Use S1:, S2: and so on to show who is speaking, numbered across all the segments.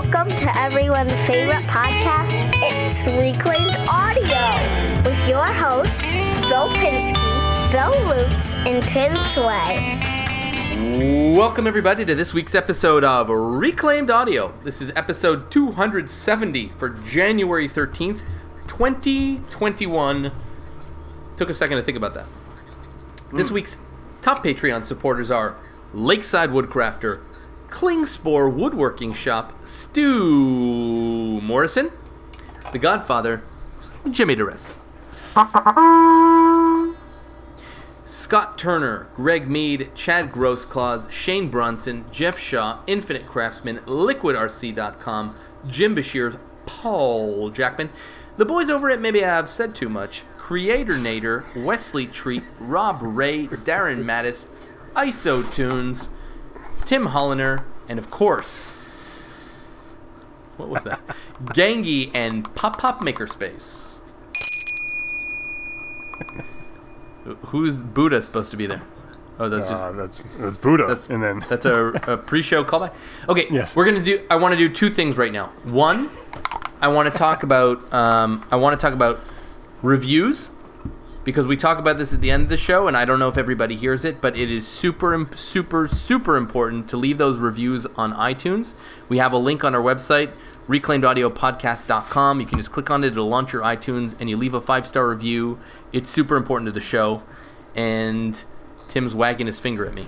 S1: Welcome to everyone's favorite podcast. It's Reclaimed Audio with your hosts, Phil Pinsky, Bill Roots, and Tim Sway.
S2: Welcome, everybody, to this week's episode of Reclaimed Audio. This is episode 270 for January 13th, 2021. Took a second to think about that. This hmm. week's top Patreon supporters are Lakeside Woodcrafter, Klingspor Woodworking Shop, Stu Morrison, The Godfather, Jimmy DeResta. Scott Turner, Greg Mead, Chad Grossclaws, Shane Bronson, Jeff Shaw, Infinite Craftsman, LiquidRC.com, Jim Bashir, Paul Jackman, the boys over at Maybe I've Said Too Much, Creator Nader, Wesley Treat, Rob Ray, Darren Mattis, ISO Tunes, Tim Holliner, and of course, what was that? Gangi and Pop Pop Makerspace. Who's Buddha supposed to be there? Oh, that's just
S3: Uh, that's that's Buddha.
S2: that's
S3: and then
S2: that's a, a pre-show callback. Okay,
S3: Yes.
S2: we're gonna do. I want to do two things right now. One, I want to talk about. Um, I want to talk about reviews because we talk about this at the end of the show, and I don't know if everybody hears it, but it is super, super, super important to leave those reviews on iTunes. We have a link on our website, reclaimedaudiopodcast.com. You can just click on it; it'll launch your iTunes, and you leave a five-star review. It's super important to the show, and Tim's wagging his finger at me.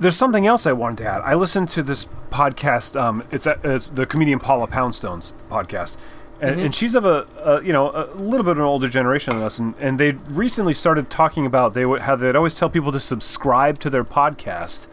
S3: there's something else I wanted to add. I listened to this podcast. Um, it's, a, it's the comedian Paula Poundstone's podcast, and, and she's of a, a you know a little bit of an older generation than us, and, and they recently started talking about they would how they'd always tell people to subscribe to their podcast.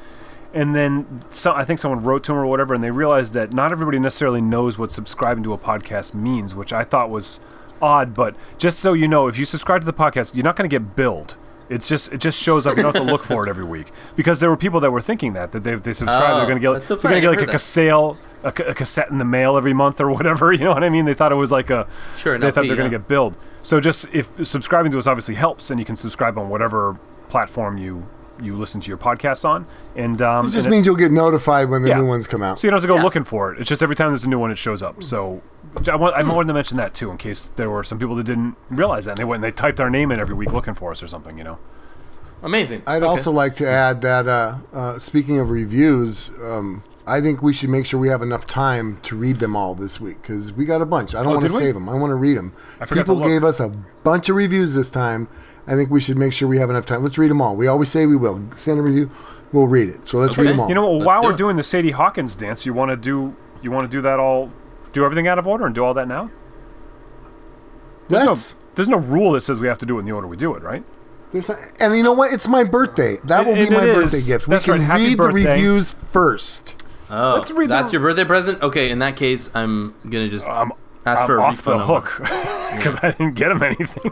S3: And then so, I think someone wrote to them or whatever, and they realized that not everybody necessarily knows what subscribing to a podcast means, which I thought was odd. But just so you know, if you subscribe to the podcast, you're not going to get billed. It's just it just shows up. You don't have to look for it every week because there were people that were thinking that that they they subscribe,
S2: Oh,
S3: they're going to get they're going to get like a
S2: that.
S3: sale, a, ca- a cassette in the mail every month or whatever. You know what I mean? They thought it was like a
S2: Sure, an
S3: They thought they're going
S2: yeah.
S3: to get billed. So just if subscribing to us obviously helps, and you can subscribe on whatever platform you you listen to your podcasts on, and um,
S4: It just
S3: and
S4: means you'll get notified when the
S3: Yeah.
S4: new ones come out.
S3: so you don't have to go
S2: Yeah.
S3: looking for it. It's just every time there's a new one, it shows up. So I, want, I wanted to mention that too, in case there were some people that didn't realize that. And they went and they typed our name in every week looking for us or something, you know.
S2: Amazing.
S4: I'd
S2: Okay.
S4: also like to add that uh, uh, speaking of reviews, um, I think we should make sure we have enough time to read them all this week because we got a bunch. I don't
S3: Oh,
S4: want to save them. I want to read them.
S3: I
S4: People gave us a bunch of reviews this time. I think we should make sure we have enough time. Let's read them all. We always say we will. Send a review, we'll read it. So let's
S2: Okay.
S4: read them all.
S3: You know,
S2: Let's
S3: while
S2: do
S3: we're
S2: it.
S3: doing the Sadie Hawkins dance, you want to do you want to do that all, do everything out of order and do all that now? There's
S4: Let's.
S3: no, there's no rule that says we have to do it in the order we do it, right?
S4: There's not, and you know what? It's my birthday. That will be my
S3: it
S4: birthday
S3: is.
S4: gift.
S3: That's
S4: we can
S3: right.
S4: Read
S3: birthday.
S4: the reviews first.
S2: Oh,
S3: Let's read
S2: that's
S3: the-
S2: your birthday present. Okay, in that case, I'm gonna just
S3: I'm,
S2: ask
S3: I'm
S2: for a
S3: off the
S2: refund
S3: hook because I didn't get him anything.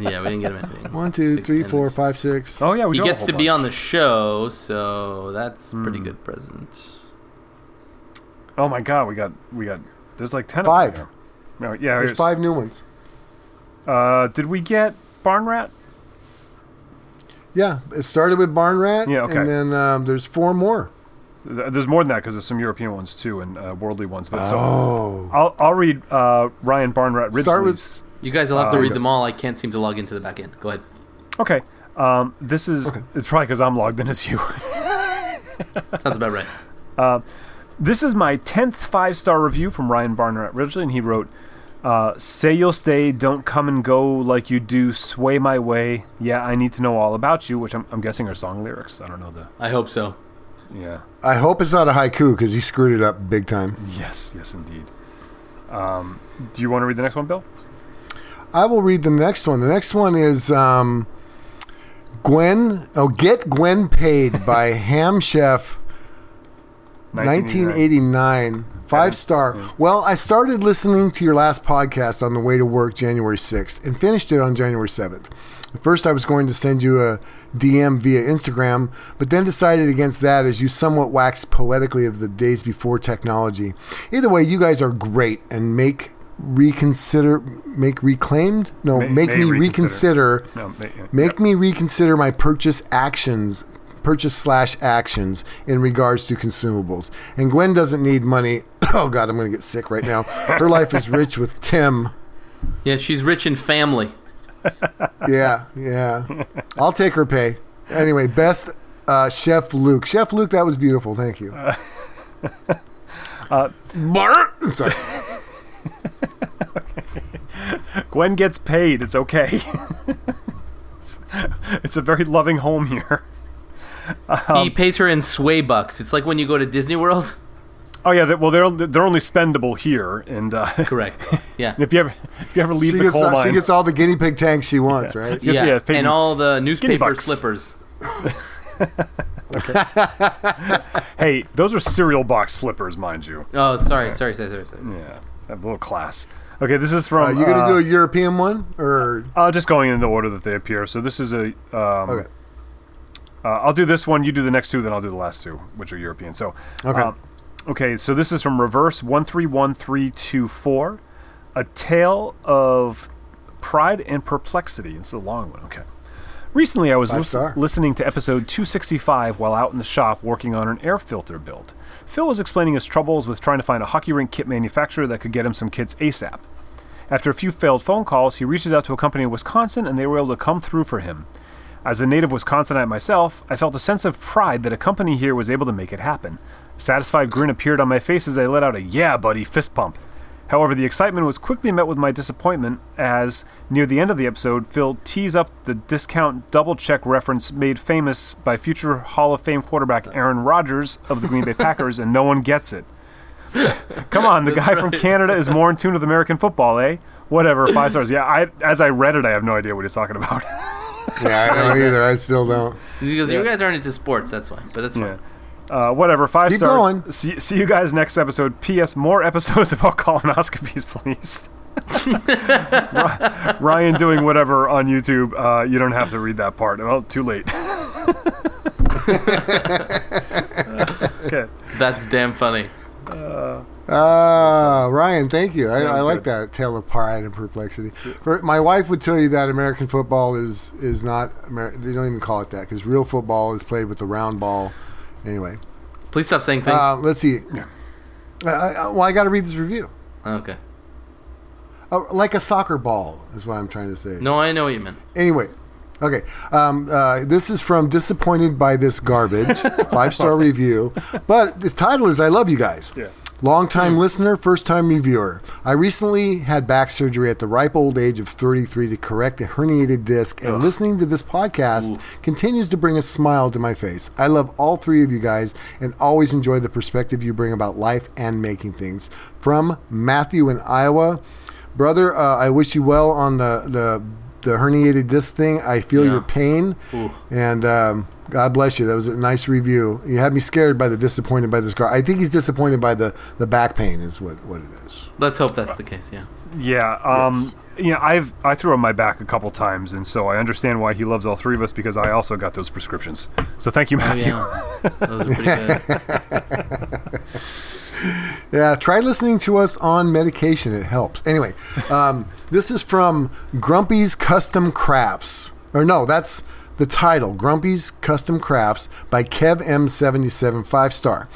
S2: Yeah, we didn't get him anything.
S4: One, two, three,
S2: And
S4: four,
S2: it's-
S4: five, six.
S3: Oh yeah, we
S2: He
S3: do have a
S2: gets
S3: whole
S2: to be on the show, so that's a
S3: Hmm.
S2: pretty good present.
S3: Oh my god, we got we got. There's like ten.
S4: Five.
S3: Of them. No, yeah,
S4: There's
S3: here's-
S4: five new ones.
S3: Uh, did we get Barn Rat?
S4: Yeah, it started with Barn Rat.
S3: Yeah, okay.
S4: And then um, there's four more.
S3: Th- There's more than that because there's some European ones too and uh, worldly ones. But so
S4: Oh.
S3: I'll I'll read uh, Ryan Barnrat Ridgely's.
S4: Start with-
S2: You guys will have to
S4: Uh,
S2: read them all. I can't seem to log into the back end. Go ahead.
S3: Okay. Um, this is
S4: Okay.
S3: it's probably because I'm logged in as you.
S2: Sounds about right.
S3: this is my tenth five star review from Ryan Barnrat Ridgely, and he wrote, uh, "Say you'll stay, don't come and go like you do. Sway my way. Yeah, I need to know all about you." Which I'm, I'm guessing are song lyrics. I don't know the.
S2: I hope so.
S3: Yeah.
S4: I hope it's not a haiku because he screwed it up big time.
S3: Yes. Yes, indeed. Um, do you want to read the next one, Bill?
S4: I will read the next one. The next one is um, Gwen. Oh, Get Gwen Paid by Ham Chef 1989. Five star. Well, I started listening to your last podcast on the way to work January 6th and finished it on January 7th. At first, I was going to send you a DM via Instagram, but then decided against that as you somewhat waxed poetically of the days before technology. Either way, you guys are great and make reconsider, make reclaimed? No,
S3: May-
S4: make
S3: may
S4: me
S3: reconsider.
S4: reconsider
S3: No, ma- yeah.
S4: Make me reconsider my purchase actions, purchase slash actions in regards to consumables. And Gwen doesn't need money Oh God, I'm gonna get sick right now. Her life is rich with Tim.
S2: Yeah, she's rich in family.
S4: Yeah, yeah. I'll take her pay. Anyway, best uh, Chef Luke. Chef Luke, that was beautiful. Thank you. Uh, Sorry.
S3: Gwen gets paid. It's okay. it's a very loving home here.
S2: he pays her in sway bucks. It's like when you go to Disney World.
S3: Oh yeah, they, well they're they're only spendable here, and uh,
S2: Correct. Yeah.
S3: if you ever if you ever leave
S4: She
S3: the
S4: gets,
S3: coal mine,
S4: she gets all the guinea pig tanks she wants, right?
S2: Yeah.
S3: yeah,
S2: and all the newspaper slippers.
S3: hey, those are cereal box slippers, mind you.
S2: Oh, sorry, sorry, sorry, sorry, sorry.
S3: Yeah, a little class. Okay, this is
S4: Uh,
S3: from.
S4: you gonna
S3: uh,
S4: do a European one or
S3: Uh, just going in the order that they appear. So this is a. Um,
S4: okay?
S3: uh, I'll do this one. You do the next two, then I'll do the last two, which are European. So.
S4: Okay.
S3: um, okay. So this is from reverse one three one three two four, a tale of pride and perplexity. It's a long one. Okay. Recently, I was lis- listening to episode 265 while out in the shop working on an air filter build. Phil was explaining his troubles with trying to find a hockey rink kit manufacturer that could get him some kits ASAP. After a few failed phone calls, he reaches out to a company in Wisconsin and they were able to come through for him. As a native Wisconsinite myself, I felt a sense of pride that a company here was able to make it happen. A satisfied grin appeared on my face as I let out a yeah, buddy fist pump. However, the excitement was quickly met with my disappointment as, near the end of the episode, Phil tees up the discount double check reference made famous by future Hall of Fame quarterback Aaron Rodgers of the Green Bay Packers, and no one gets it. Come on, the guy from Canada is more in tune with American football, eh? Whatever, five stars. Yeah, I as I read it, I have no idea what he's talking about.
S4: Yeah, I don't either. I still don't.
S2: Because you guys aren't into sports, that's why. But that's fine.
S3: Yeah. Uh, whatever, five
S4: Keep
S3: stars.
S4: going.
S3: See, see you guys next episode. P.S. More episodes about colonoscopies, please. Ryan doing whatever on YouTube. Uh, you don't have to read that part. Well, too late. okay.
S2: That's damn funny.
S4: Ah, Ryan, thank you. I, I like that tale of pride and perplexity. For, my wife would tell you that American football is is not. Amer- they don't even call it that because real football is played with the round ball. Anyway,
S2: Please stop saying things.
S4: uh, let's see. I, I, well, I got to read this review.
S2: okay.
S4: Uh, like a soccer ball is what I'm trying to say.
S2: No, I know what you meant.
S4: Anyway, okay. Um, uh, this is from Disappointed by This Garbage, five star review. But the title is I Love You Guys.
S3: Yeah.
S4: Long time listener, first time reviewer. I recently had back surgery at the ripe old age of 33 to correct a herniated disc, and listening to this podcast continues to bring a smile to my face. I love all three of you guys and always enjoy the perspective you bring about life and making things. From Matthew in Iowa. Brother, uh, I wish you well on the, the, the herniated disc thing. I feel
S2: Yeah.
S4: your pain.
S2: Ooh.
S4: And um, God bless you. That was a nice review. You had me scared by the disappointed by this car. I think he's disappointed by the, the back pain is what, what it is.
S2: Let's hope that's the case, yeah.
S3: Yeah. Um. You know, I've I threw on my back a couple times, and so I understand why he loves all three of us because I also got those prescriptions. So thank you,
S2: Oh, yeah. Those are pretty good.
S4: Yeah, try listening to us on medication. It helps. Anyway, um, this is from Grumpy's Custom Crafts. Or no, that's the title Grumpy's Custom Crafts by Kev M77, five star.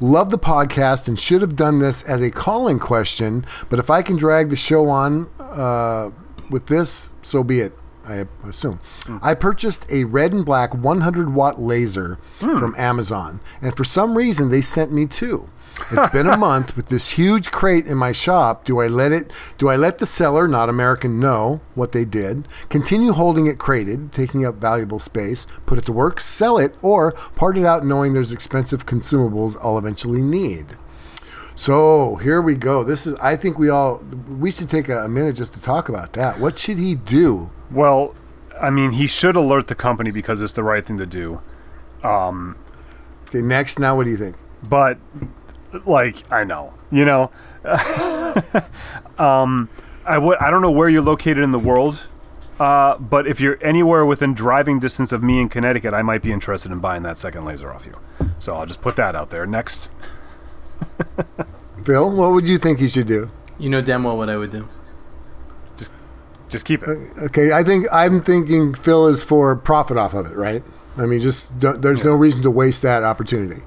S4: Love the podcast and should have done this as a calling question, but if I can drag the show on uh, with this, so be it. I assume. I purchased a red and black 100 watt laser from Amazon, and for some reason they sent me two. It's been a month with this huge crate in my shop. Do I let it? Do I let the seller, not American, know what they did? Continue holding it crated, taking up valuable space, put it to work, sell it, or part it out knowing there's expensive consumables I'll eventually need. So here we go. This is. I think we all. We should take a, a minute just to talk about that. What should he do?
S3: Well, I mean, he should alert the company because it's the right thing to do.
S4: Um, okay, next. Now, what do you think?
S3: But, like, I know, you know, um, I would. I don't know where you're located in the world, uh, but if you're anywhere within driving distance of me in Connecticut, I might be interested in buying that second laser off you. So I'll just put that out there. Next,
S4: Phil, what would you think he should do?
S2: You know damn well what I would do.
S3: just just keep it.
S4: Okay, I think I'm thinking Phil is for profit off of it, right? I mean, just don't, there's no reason to waste that opportunity.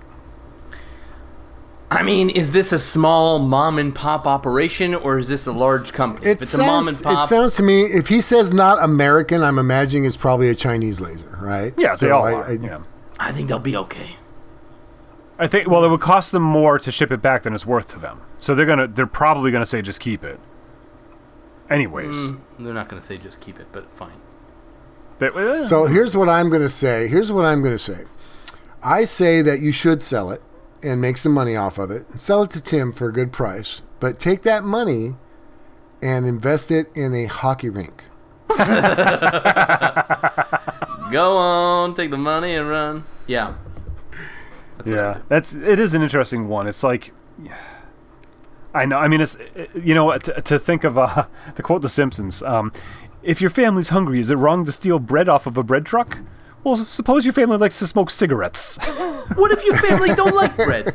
S2: I mean, is this a small mom and pop operation or is this a large company?
S4: It
S2: if it's
S4: sounds,
S2: a mom and pop,
S4: It sounds to me, if he says not American, I'm imagining it's probably a Chinese laser, right?
S3: Yeah, they all
S4: I-
S3: are.
S4: I-
S3: yeah.
S2: I think they'll be okay.
S3: I think. Well, it would cost them more to ship it back than it's worth to them. So they're gonna. They're probably gonna say just keep it. Anyways,
S2: Mm, they're not going to say just keep it, but fine.
S3: They- eh,
S4: So here's what I'm going to say. Here's what I'm going to say. I say that you should sell it and make some money off of it and sell it to Tim for a good price, but take that money and invest it in a hockey rink.
S2: Go on, take the money and run. Yeah. That's
S3: yeah, that's it is an interesting one. It's like. I know. I mean, it's you know to, to think of uh, to quote The Simpsons. Um, if your family's hungry, is it wrong to steal bread off of a bread truck? Well, suppose your family likes to smoke cigarettes.
S2: What if your family don't like bread?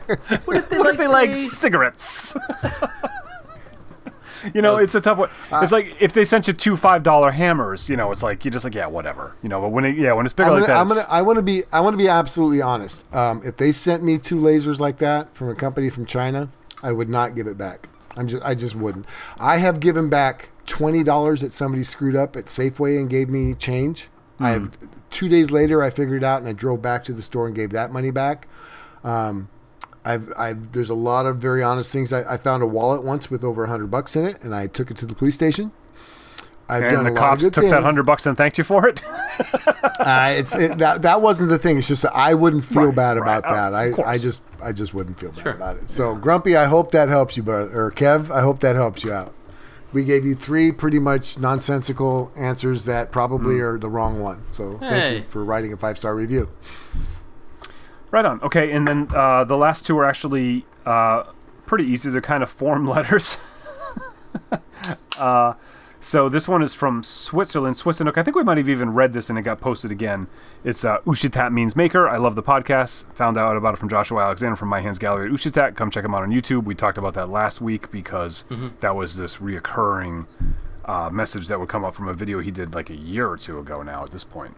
S2: What if they
S3: what
S2: like,
S3: if they like cigarettes? you know,
S2: Those-
S3: it's a tough one. It's like if they sent you two five dollar hammers. You know, it's like you're just like yeah, whatever. You know, but when it, yeah, when it's bigger
S4: I'm
S3: like
S4: gonna,
S3: that,
S4: I'm gonna, I want to be, I want to be absolutely honest. Um, if they sent me two lasers like that from a company from China, I would not give it back. I'm just, I just wouldn't. I have given back twenty dollars that somebody screwed up at Safeway and gave me change. I have two days later, I figured it out and I drove back to the store and gave that money back. Um, I've, I've, there's a lot of very honest things. I, I found a wallet once with over a hundred bucks in it, and I took it to the police station. I've
S3: and
S4: done
S3: the
S4: a lot
S3: cops took
S4: good
S3: that hundred bucks and thanked you for it.
S4: Uh, it's it, that that wasn't the thing. It's just that I wouldn't feel
S3: Right,
S4: bad
S3: right.
S4: about
S3: Oh,
S4: that. I. I just I just wouldn't feel bad
S2: Sure.
S4: about it. So Grumpy, I hope that helps you, but or Kev, I hope that helps you out. We gave you three pretty much nonsensical answers that probably are the wrong one. So thank you for writing a five star review.
S3: Right on. Okay, and then uh, the last two are actually uh, pretty easy. They're kind of form letters. uh, so this one is from Switzerland. Switzerland. I think we might have even read this and it got posted again. It's uh, Ushitat means maker. I love the podcast. Found out about it from Joshua Alexander from My Hands Gallery at Ushitat. Come check him out on YouTube. We talked about that last week because that was this reoccurring uh, message that would come up from a video he did like a year or two ago now at this point.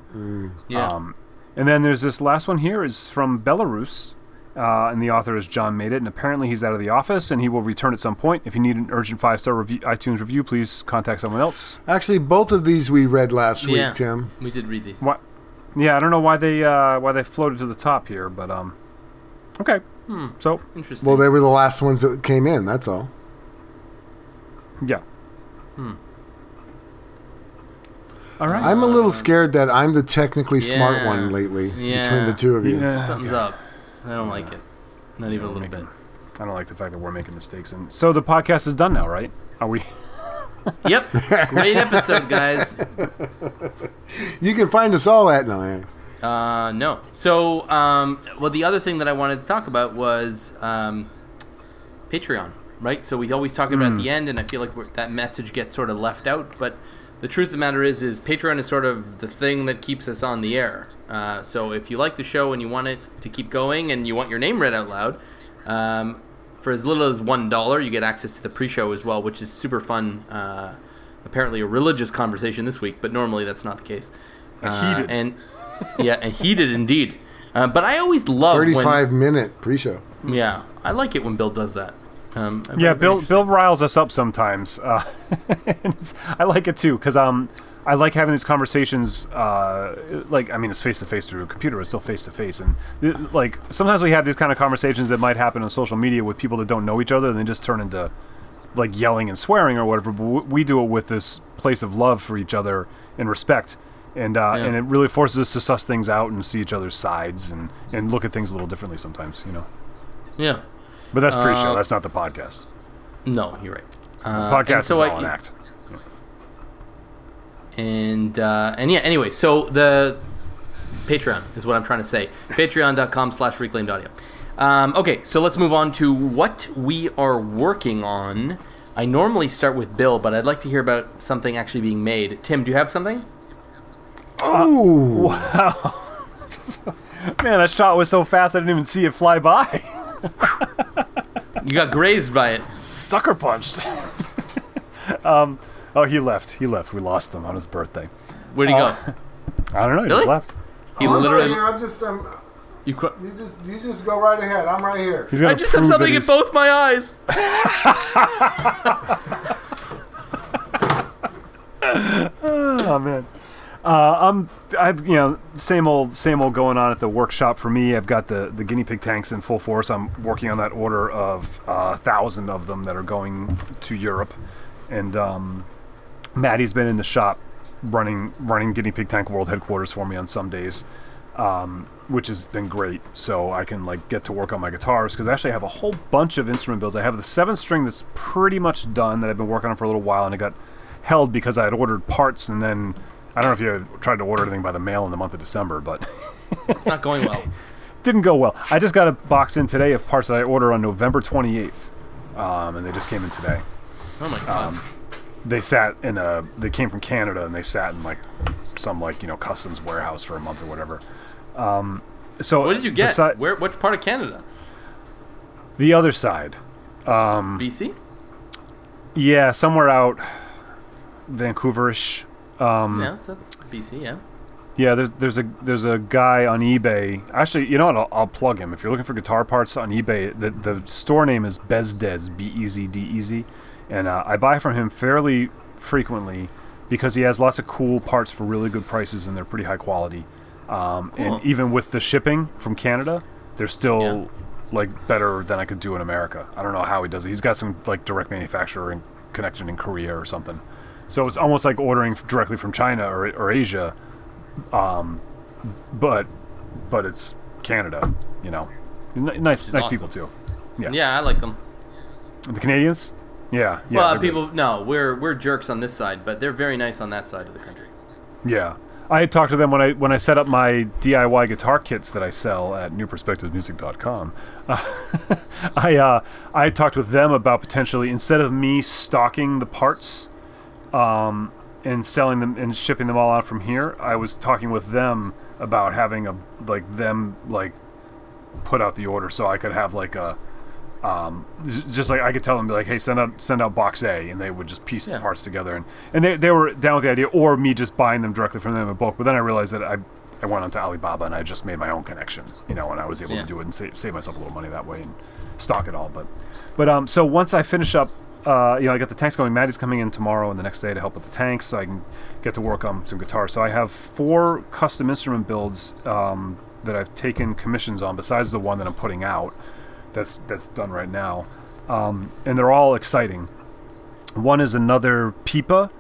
S2: Yeah.
S3: Um, and then there's this last one here is from Belarus, uh, and the author is John Made It, and apparently he's out of the office and he will return at some point. If you need an urgent five star review, iTunes review, please contact someone else.
S4: Actually, both of these we read last week. Tim.
S2: We did read these.
S3: What? Yeah, I don't know why they uh, why they floated to the top here, but um, okay. Hmm. So
S2: Interesting.
S4: Well, they were the last ones that came in. That's all.
S3: yeah. Hmm. All right.
S4: I'm a little scared that I'm the technically smart one lately
S2: Yeah.
S4: between the two of you.
S3: Yeah.
S2: Something's up. I don't like it. Not even a little bit.
S3: I don't like the fact that we're making mistakes. And so the podcast is done now, right? Are we?
S2: Yep. Great episode, guys.
S4: You can find us all at no.
S2: Uh, no. So, um, well, the other thing that I wanted to talk about was um, Patreon, right? So we always talk about it at the end, and I feel like we're, that message gets sort of left out. But the truth of the matter is, is Patreon is sort of the thing that keeps us on the air. Uh, so if you like the show and you want it to keep going, and you want your name read out loud, um, for as little as one dollar, you get access to the pre-show as well, which is super fun. Uh, apparently, a religious conversation this week, but normally that's not the case. Uh,
S3: heated.
S2: and yeah, and heated indeed. Uh, but I always love when-
S4: 35 minute pre-show.
S2: yeah, I like it when Bill does that. Um,
S3: Yeah, Bill. Bill riles us up sometimes. Uh, I like it too because um I like having these conversations. Uh, like I mean, it's face to face through a computer. It's still face to face, and uh, like sometimes we have these kind of conversations that might happen on social media with people that don't know each other, and they just turn into like yelling and swearing or whatever. But w- we do it with this place of love for each other and respect. And, uh,
S2: Yeah.
S3: and it really forces us to suss things out and see each other's sides and, and look at things a little differently sometimes, you know.
S2: Yeah.
S3: But that's pre-show.
S2: Uh,
S3: That's not the podcast.
S2: No, you're right. Uh,
S3: Podcast
S2: so
S3: is
S2: I-
S3: all an act.
S2: And uh, and yeah, anyway, so the Patreon is what I'm trying to say. Patreon.com slash reclaimed audio. Um, okay, so let's move on to what we are working on. I normally start with Bill, but I'd like to hear about something actually being made. Tim, do you have something?
S4: Oh, wow.
S3: Man, that shot was so fast I didn't even see it fly by.
S2: You got grazed by it.
S3: Sucker punched. um, oh, he left. He left. We lost him on his birthday.
S2: Where'd he
S3: Uh,
S2: go?
S3: I don't know. He
S2: Really?
S3: just left.
S2: He
S4: I'm
S2: literally.
S4: here, I'm just um,
S2: You qu-
S4: You just you just go right ahead. I'm right here.
S3: He's
S2: I just have something in both my eyes.
S3: Oh man. Uh, I'm, I've, you know, same old, same old going on at the workshop for me. I've got the, the guinea pig tanks in full force. I'm working on that order of a uh, thousand of them that are going to Europe, and um, Maddie's been in the shop running running guinea pig tank world headquarters for me on some days, um, which has been great. So I can like get to work on my guitars because actually I actually have a whole bunch of instrument builds. I have the seven string that's pretty much done that I've been working on for a little while, and it got held because I had ordered parts and then. I don't know if you tried to order anything by the mail in the month of December, but
S2: It's not going well.
S3: didn't go well. I just got a box in today of parts that I ordered on November 28th, um, and they just came in today.
S2: Oh my god.
S3: Um, They sat in a. They came from Canada, and they sat in like some like you know customs warehouse for a month or whatever. Um, so
S2: what did you get?
S3: besi-
S2: Where? What part of Canada?
S3: the other side,
S2: BC.
S3: yeah, somewhere out, Vancouverish. Um,
S2: Yeah, so BC. Yeah.
S3: Yeah, there's there's a there's a guy on eBay. Actually, you know what? I'll, I'll plug him. If you're looking for guitar parts on eBay, the the store name is Bezdez, B E Z D E Z, and uh, I buy from him fairly frequently because he has lots of cool parts for really good prices and they're pretty high quality. Um,
S2: Cool.
S3: And even with the shipping from Canada, they're still
S2: Yeah.
S3: like better than I could do in America. I don't know how he does it. He's got some like direct manufacturing connection in Korea or something. So it's almost like ordering directly from China or, or Asia, um, but but it's Canada, you know. N- nice, nice
S2: awesome.
S3: people too. Yeah.
S2: Yeah, I like them.
S3: The Canadians. Yeah. yeah
S2: well,
S3: they're good.
S2: people. No, we're we're jerks on this side, but they're very nice on that side of the country.
S3: Yeah. I had talked to them when I when I set up my DIY guitar kits that I sell at newperspectivemusic.com. Uh, I uh, I talked with them about potentially instead of me stocking the parts um, and selling them and shipping them all out from here, I was talking with them about having a like them like put out the order so I could have like a um, just like I could tell them be like, hey, send out send out box A, and they would just piece the parts together, and and they, they were down with the idea, or me just buying them directly from them in bulk. But then I realized that I I went onto Alibaba and I just made my own connection, you know, and I was able
S2: Yeah.
S3: to do it and save, save myself a little money that way and stock it all. But but um, so once I finish up. Uh, you know, I got the tanks going. Maddie's coming in tomorrow and the next day to help with the tanks, so I can get to work on some guitars. So I have four custom instrument builds um, that I've taken commissions on, besides the one that I'm putting out that's that's done right now, um, and they're all exciting. One is another pipa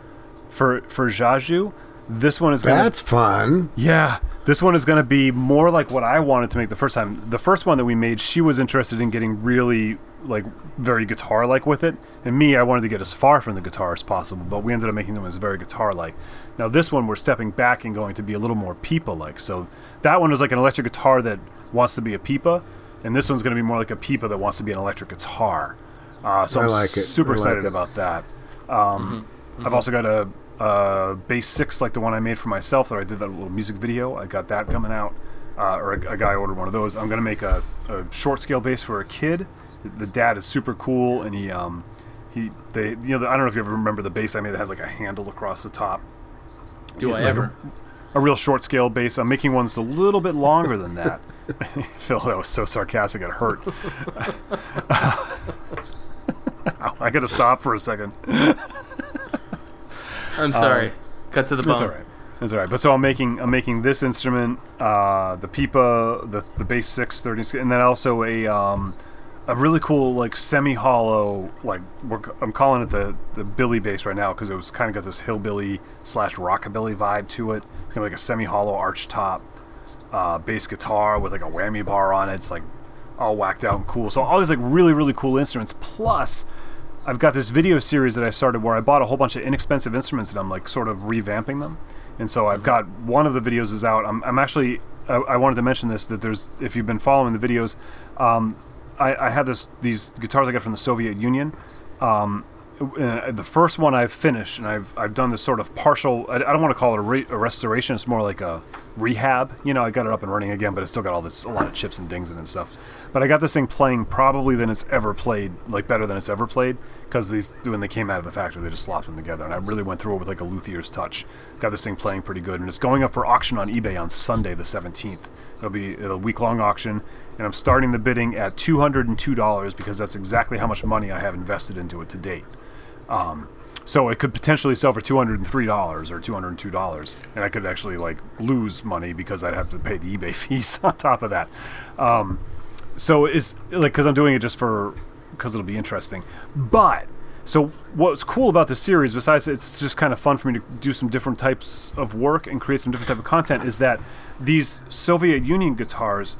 S3: for for Jaju. This one is gonna,
S4: That's fun.
S3: yeah. This one is going to be more like what I wanted to make the first time. The first one that we made, she was interested in getting really like very guitar like with it, and me, I wanted to get as far from the guitar as possible. But we ended up making them as very guitar like. Now this one, we're stepping back and going to be a little more pipa like. So that one is like an electric guitar that wants to be a pipa, and this one's going to be more like a pipa that wants to be an electric guitar. Uh, so
S4: I
S3: I'm
S4: like it.
S3: super
S4: I like
S3: excited
S4: it.
S3: about that. Um, I've also got a, a bass six like the one I made for myself that I did that little music video. I got that coming out, uh, or a, a guy ordered one of those. I'm gonna make a, a short scale bass for a kid. The dad is super cool, and he um he they you know the, I don't know if you ever remember the bass I made that had like a handle across the top.
S2: Do
S3: It's
S2: I
S3: like
S2: ever?
S3: A real short scale bass. I'm making ones a little bit longer than that. Phil, that was so sarcastic it hurt. I gotta stop for a second.
S2: I'm sorry. Cut to the bone.
S3: That's all right. That's all right. But so I'm making I'm making this instrument, uh, the pipa, the the bass six thirty, and then also a um, a really cool like semi hollow like I'm calling it the the Billy bass right now because it was kind of got this hillbilly slash rockabilly vibe to it. It's kind of like a semi hollow arch top uh, bass guitar with like a whammy bar on it. It's like all whacked out and cool. So all these like really really cool instruments. Plus, I've got this video series that I started where I bought a whole bunch of inexpensive instruments and I'm like sort of revamping them. And so I've got one of the videos is out. I'm, I'm actually I, I wanted to mention this that there's if you've been following the videos, um, I, I had this these guitars I got from the Soviet Union. Um, uh, the first one I've finished, and I've I've done this sort of partial. I, I don't want to call it a, re- a restoration. It's more like a rehab. You know, I got it up and running again, but it's still got all this a lot of chips and dings in it and stuff. But I got this thing playing probably than it's ever played, like better than it's ever played, because these when they came out of the factory, they just slopped them together, and I really went through it with like a luthier's touch. Got this thing playing pretty good, and it's going up for auction on eBay on Sunday the seventeenth. It'll be a week long auction, and I'm starting the bidding at two hundred and two dollars because that's exactly how much money I have invested into it to date. Um, so it could potentially sell for two hundred and three dollars or two hundred and I could actually like lose money because I'd have to pay the eBay fees on top of that. Um, so it's like because I'm doing it just for because it'll be interesting. But so what's cool about this series, besides it's just kind of fun for me to do some different types of work and create some different type of content, is that these Soviet Union guitars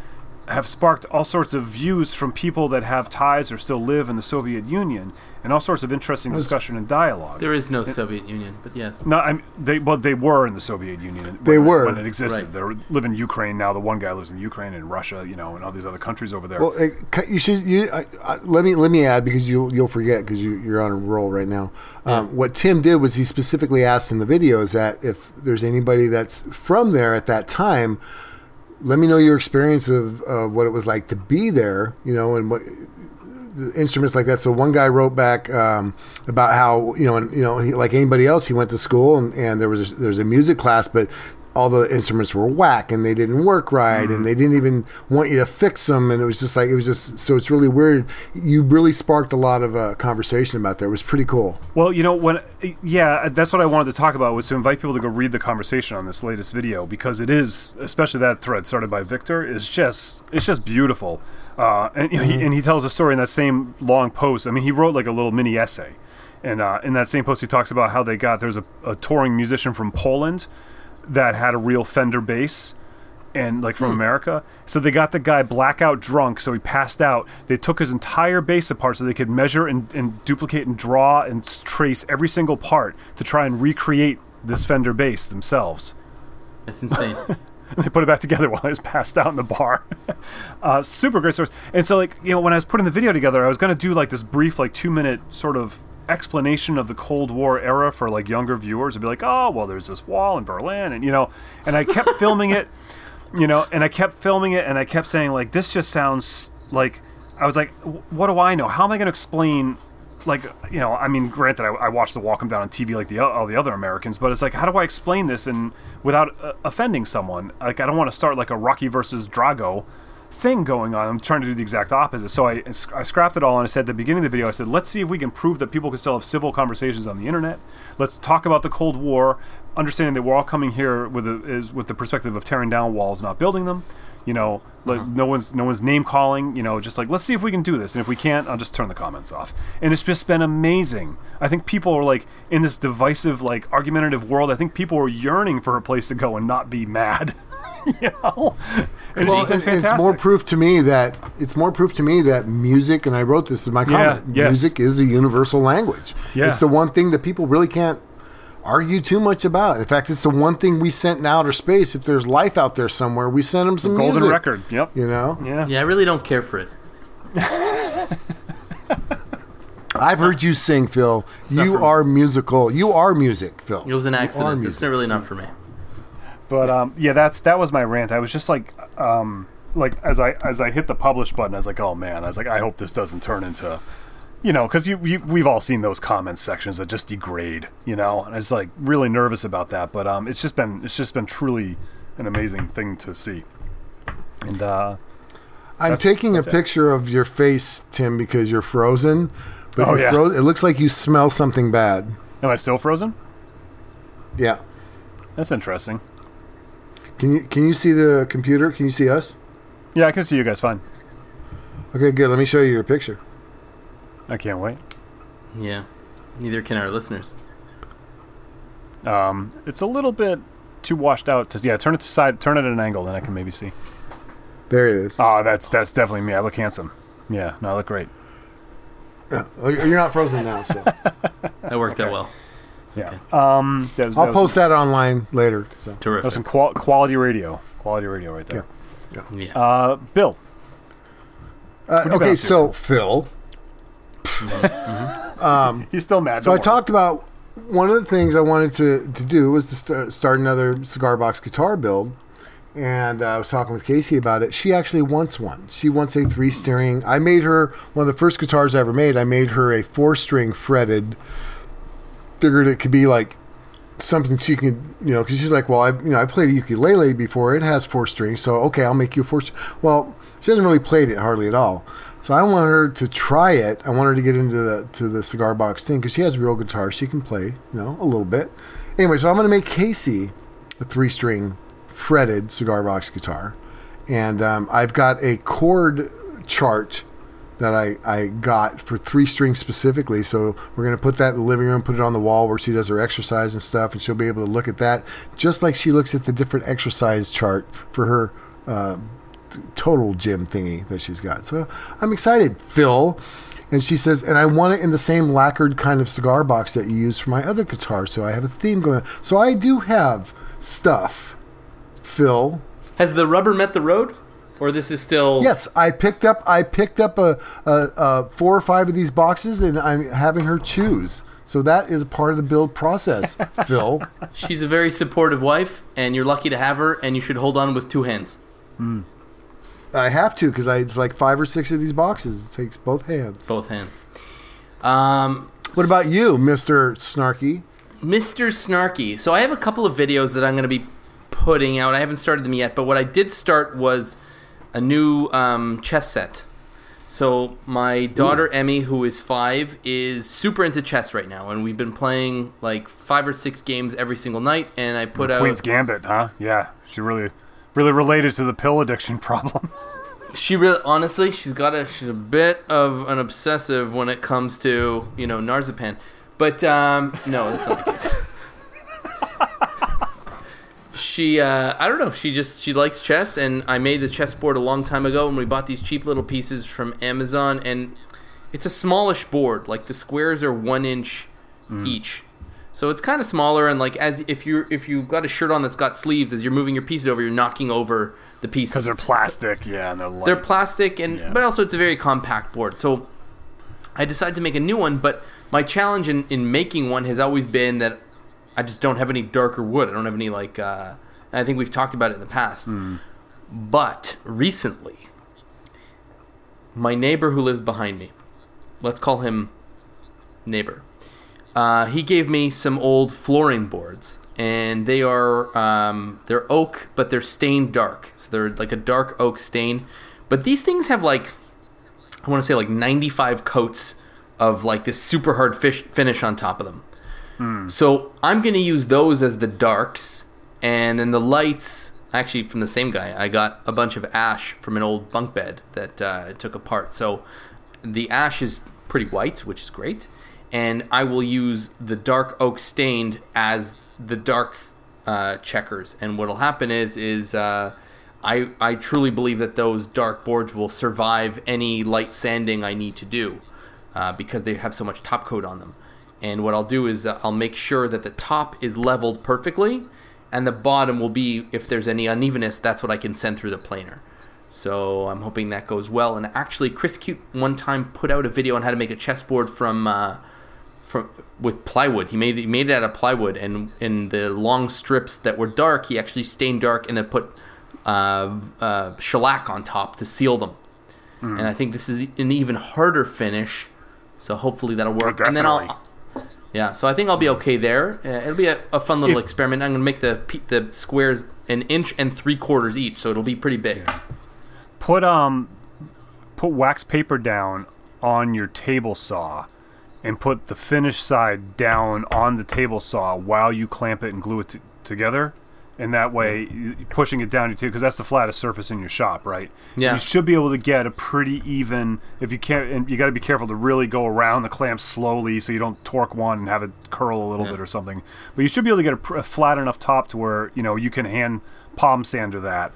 S3: have sparked all sorts of views from people that have ties or still live in the Soviet Union, and all sorts of interesting discussion and dialogue.
S2: There is no Soviet Union, but yes.
S3: No, I'm they well they were in the Soviet Union.
S4: They
S3: when,
S4: were.
S3: when it existed.
S2: Right.
S3: They live in Ukraine now. The one guy lives in Ukraine and Russia, you know, and all these other countries over there.
S4: Well, it, you should. You I, I, let me let me add because you you'll forget because you, you're on a roll right now. Um, what Tim did was he specifically asked in the video is that if there's anybody that's from there at that time, let me know your experience of uh, what it was like to be there. You know, and what instruments like that. So one guy wrote back um, about how you know, and you know, he, like anybody else, he went to school and, and there was a, there was a music class, but all the instruments were whack and they didn't work right and they didn't even want you to fix them and it was just like it was just so it's really weird. You really sparked a lot of uh, conversation about that. It was pretty cool.
S3: Well, you know, when yeah, that's what I wanted to talk about was to invite people to go read the conversation on this latest video because it is, especially that thread started by Victor, is just it's just beautiful. Uh, and he, and he tells a story in that same long post. I mean, he wrote like a little mini essay, and uh, in that same post, he talks about how they got there's a, a touring musician from Poland that had a real Fender bass and like from America. So they got the guy blackout drunk, so he passed out. They took his entire bass apart so they could measure and, and duplicate and draw and trace every single part to try and recreate this Fender bass themselves.
S2: That's insane.
S3: And they put it back together while I was passed out in the bar. uh, super great stories. And so, like, you know, when I was putting the video together, I was going to do like this brief, like, two minute sort of explanation of the Cold War era for like younger viewers. I'd be like, oh, well, there's this wall in Berlin, and you know, and I kept filming it, you know, and I kept filming it, and I kept saying like, this just sounds like. I was like, what do I know? How am I going to explain? Like, you know, I mean, granted, I, I watched the Walk 'Em Down on TV like the all the other Americans, but it's like, how do I explain this and without uh, offending someone? Like, I don't want to start like a Rocky versus Drago thing going on. I'm trying to do the exact opposite. So I, I scrapped it all and I said at the beginning of the video, I said, let's see if we can prove that people can still have civil conversations on the internet. Let's talk about the Cold War, understanding that we're all coming here with a, is with the perspective of tearing down walls, not building them. You know, like uh-huh. no one's no one's name calling. You know, just like let's see if we can do this, and if we can't, I'll just turn the comments off. And it's just been amazing. I think people are like in this divisive, like argumentative world. I think people are yearning for a place to go and not be mad. you know, and
S4: Well,
S3: it's been
S4: and- and it's more proof to me that it's more proof to me that music, and I wrote this in my comment.
S3: yes.
S4: Music is a universal language.
S3: Yeah.
S4: It's the one thing that people really can't argue too much about. In fact, it's the one thing we sent in outer space. If there's life out there somewhere, we send them some
S3: golden
S4: music.
S3: record. Yep.
S4: You know,
S3: Yeah.
S2: yeah, I really don't care for it.
S4: I've heard you sing, Phil.
S2: not
S4: You are musical. You are music, Phil.
S2: It was an accident. It's
S4: music.
S2: really not for me.
S3: But um, yeah, that's that was my rant. I was just like, um, like as I as I hit the publish button, I was like, oh man, I was like, I hope this doesn't turn into, you know, because you, you we've all seen those comment sections that just degrade, you know, and I was like really nervous about that. But um, it's just been it's just been truly an amazing thing to see, and uh,
S4: I'm taking a
S3: it.
S4: picture of your face, Tim, because you're frozen. But
S3: Oh,
S4: you're
S3: yeah.
S4: fro- it looks like you smell something bad.
S3: am I still frozen?
S4: Yeah.
S3: That's interesting.
S4: Can you can you see the computer? Can you see us?
S3: Yeah, I can see you guys fine.
S4: Okay, good. Let me show you your picture.
S3: I can't wait.
S2: Yeah. Neither can our listeners.
S3: Um, it's a little bit too washed out to yeah. Turn it to side. Turn it at an angle, then I can maybe see.
S4: There it is.
S3: Oh, that's that's definitely me. I look handsome. Yeah, no, I look great.
S4: Oh, you're not frozen now, so
S2: That worked out well.
S3: Yeah. Um, that was,
S4: I'll
S3: that was
S4: post that online later. So.
S3: That
S2: Terrific.
S3: was some qual- quality radio. Quality radio right there.
S2: yeah.
S3: Uh, Bill.
S4: Uh, okay,
S3: to?
S4: so Phil,
S3: He's still mad.
S4: So I
S3: don't worry.
S4: talked about one of the things I wanted to, to do was to start, start another cigar box guitar build. And uh, I was talking with Casey about it. She actually wants one. She wants a three string. I made her one of the first guitars I ever made. I made her a four string fretted. Figured it could be like something she can, you know, because she's like, well, I, you know, I played ukulele before. It has four strings, so okay, I'll make you a four. String. Well, she hasn't really played it hardly at all. So I want her to try it. I want her to get into the to the cigar box thing because she has real guitar. She can play, you know, a little bit. Anyway, so I'm going to make Casey a three string fretted cigar box guitar, and um, I've got a chord chart that I, I got for three strings specifically. So we're going to put that in the living room, put it on the wall where she does her exercise and stuff, and she'll be able to look at that just like she looks at the different exercise chart for her uh, total gym thingy that she's got. So I'm excited, Phil. And she says, and I want it in the same lacquered kind of cigar box that you use for my other guitar. So I have a theme going on. So I do have stuff, Phil.
S2: Has the rubber met the road, or this is still?
S4: Yes, I picked up. I picked up a, a, a four or five of these boxes, and I'm having her choose. So that is part of the build process, Phil.
S2: She's a very supportive wife, and you're lucky to have her. And you should hold on with two hands.
S4: I have to because it's like five or six of these boxes. It takes both hands.
S2: Both hands. Um,
S4: What about you, Mister Snarky?
S2: Mr. Snarky. So I have a couple of videos that I'm going to be putting out. I haven't started them yet, but what I did start was a new um, chess set. So my daughter Emmy, who is five, is super into chess right now, and we've been playing like five or six games every single night. And I put
S3: Queen's
S2: out.
S3: Queen's Gambit, huh? Yeah, she really, really related to the pill addiction problem.
S2: She really, honestly, she's got a she's a bit of an obsessive when it comes to you know Narzapam, but um, no, that's not the case. She, uh, I don't know, she just she likes chess, and I made the chessboard a long time ago, and we bought these cheap little pieces from Amazon, and it's a smallish board, like the squares are one inch each. So it's kind of smaller, and like as if you're if you've got a shirt on that's got sleeves, as you're moving your pieces over, you're knocking over the pieces
S3: Because they're plastic, yeah, and they're light.
S2: they're plastic and
S3: Yeah.
S2: but also it's a very compact board so i decided to make a new one but my challenge in, in making one has always been that i just don't have any darker wood i don't have any like uh, i think we've talked about it in the past. But recently my neighbor who lives behind me let's call him neighbor uh, he gave me some old flooring boards and they are um, they're oak but they're stained dark. So they're like a dark oak stain. But these things have like i want to say like 95 coats of like this super hard fish finish on top of them. So i'm going to use those as the darks and then the lights actually from the same guy i got a bunch of ash from an old bunk bed that uh, took apart so the ash is pretty white which is great and I will use the dark oak stained as the dark uh, checkers. And what'll happen is is uh, I I truly believe that those dark boards will survive any light sanding I need to do uh, because they have so much top coat on them. And what I'll do is uh, I'll make sure that the top is leveled perfectly, and the bottom will be if there's any unevenness. That's what I can send through the planer. So I'm hoping that goes well. And actually, Chris Cute one time put out a video on how to make a chessboard from uh, from with plywood. He made he made it out of plywood, and in the long strips that were dark, he actually stained dark and then put uh, uh, shellac on top to seal them. And I think this is an even harder finish, so hopefully that'll work. and then I'll. Yeah, so I think I'll be okay there. Uh, it'll be a, a fun little
S3: If-
S2: experiment. I'm gonna make the the squares an inch and three quarters each, so it'll be pretty big.
S3: put um, put wax paper down on your table saw, and put the finished side down on the table saw while you clamp it and glue it t- together. And that way, pushing it down table because that's the flattest surface in your shop, right?
S2: Yeah.
S3: You should be able to get a pretty even. If you can't, and you got to be careful to really go around the clamp slowly so you don't torque one and have it curl a little bit or something. But you should be able to get a, pr- a flat enough top to where you know you can hand palm sander that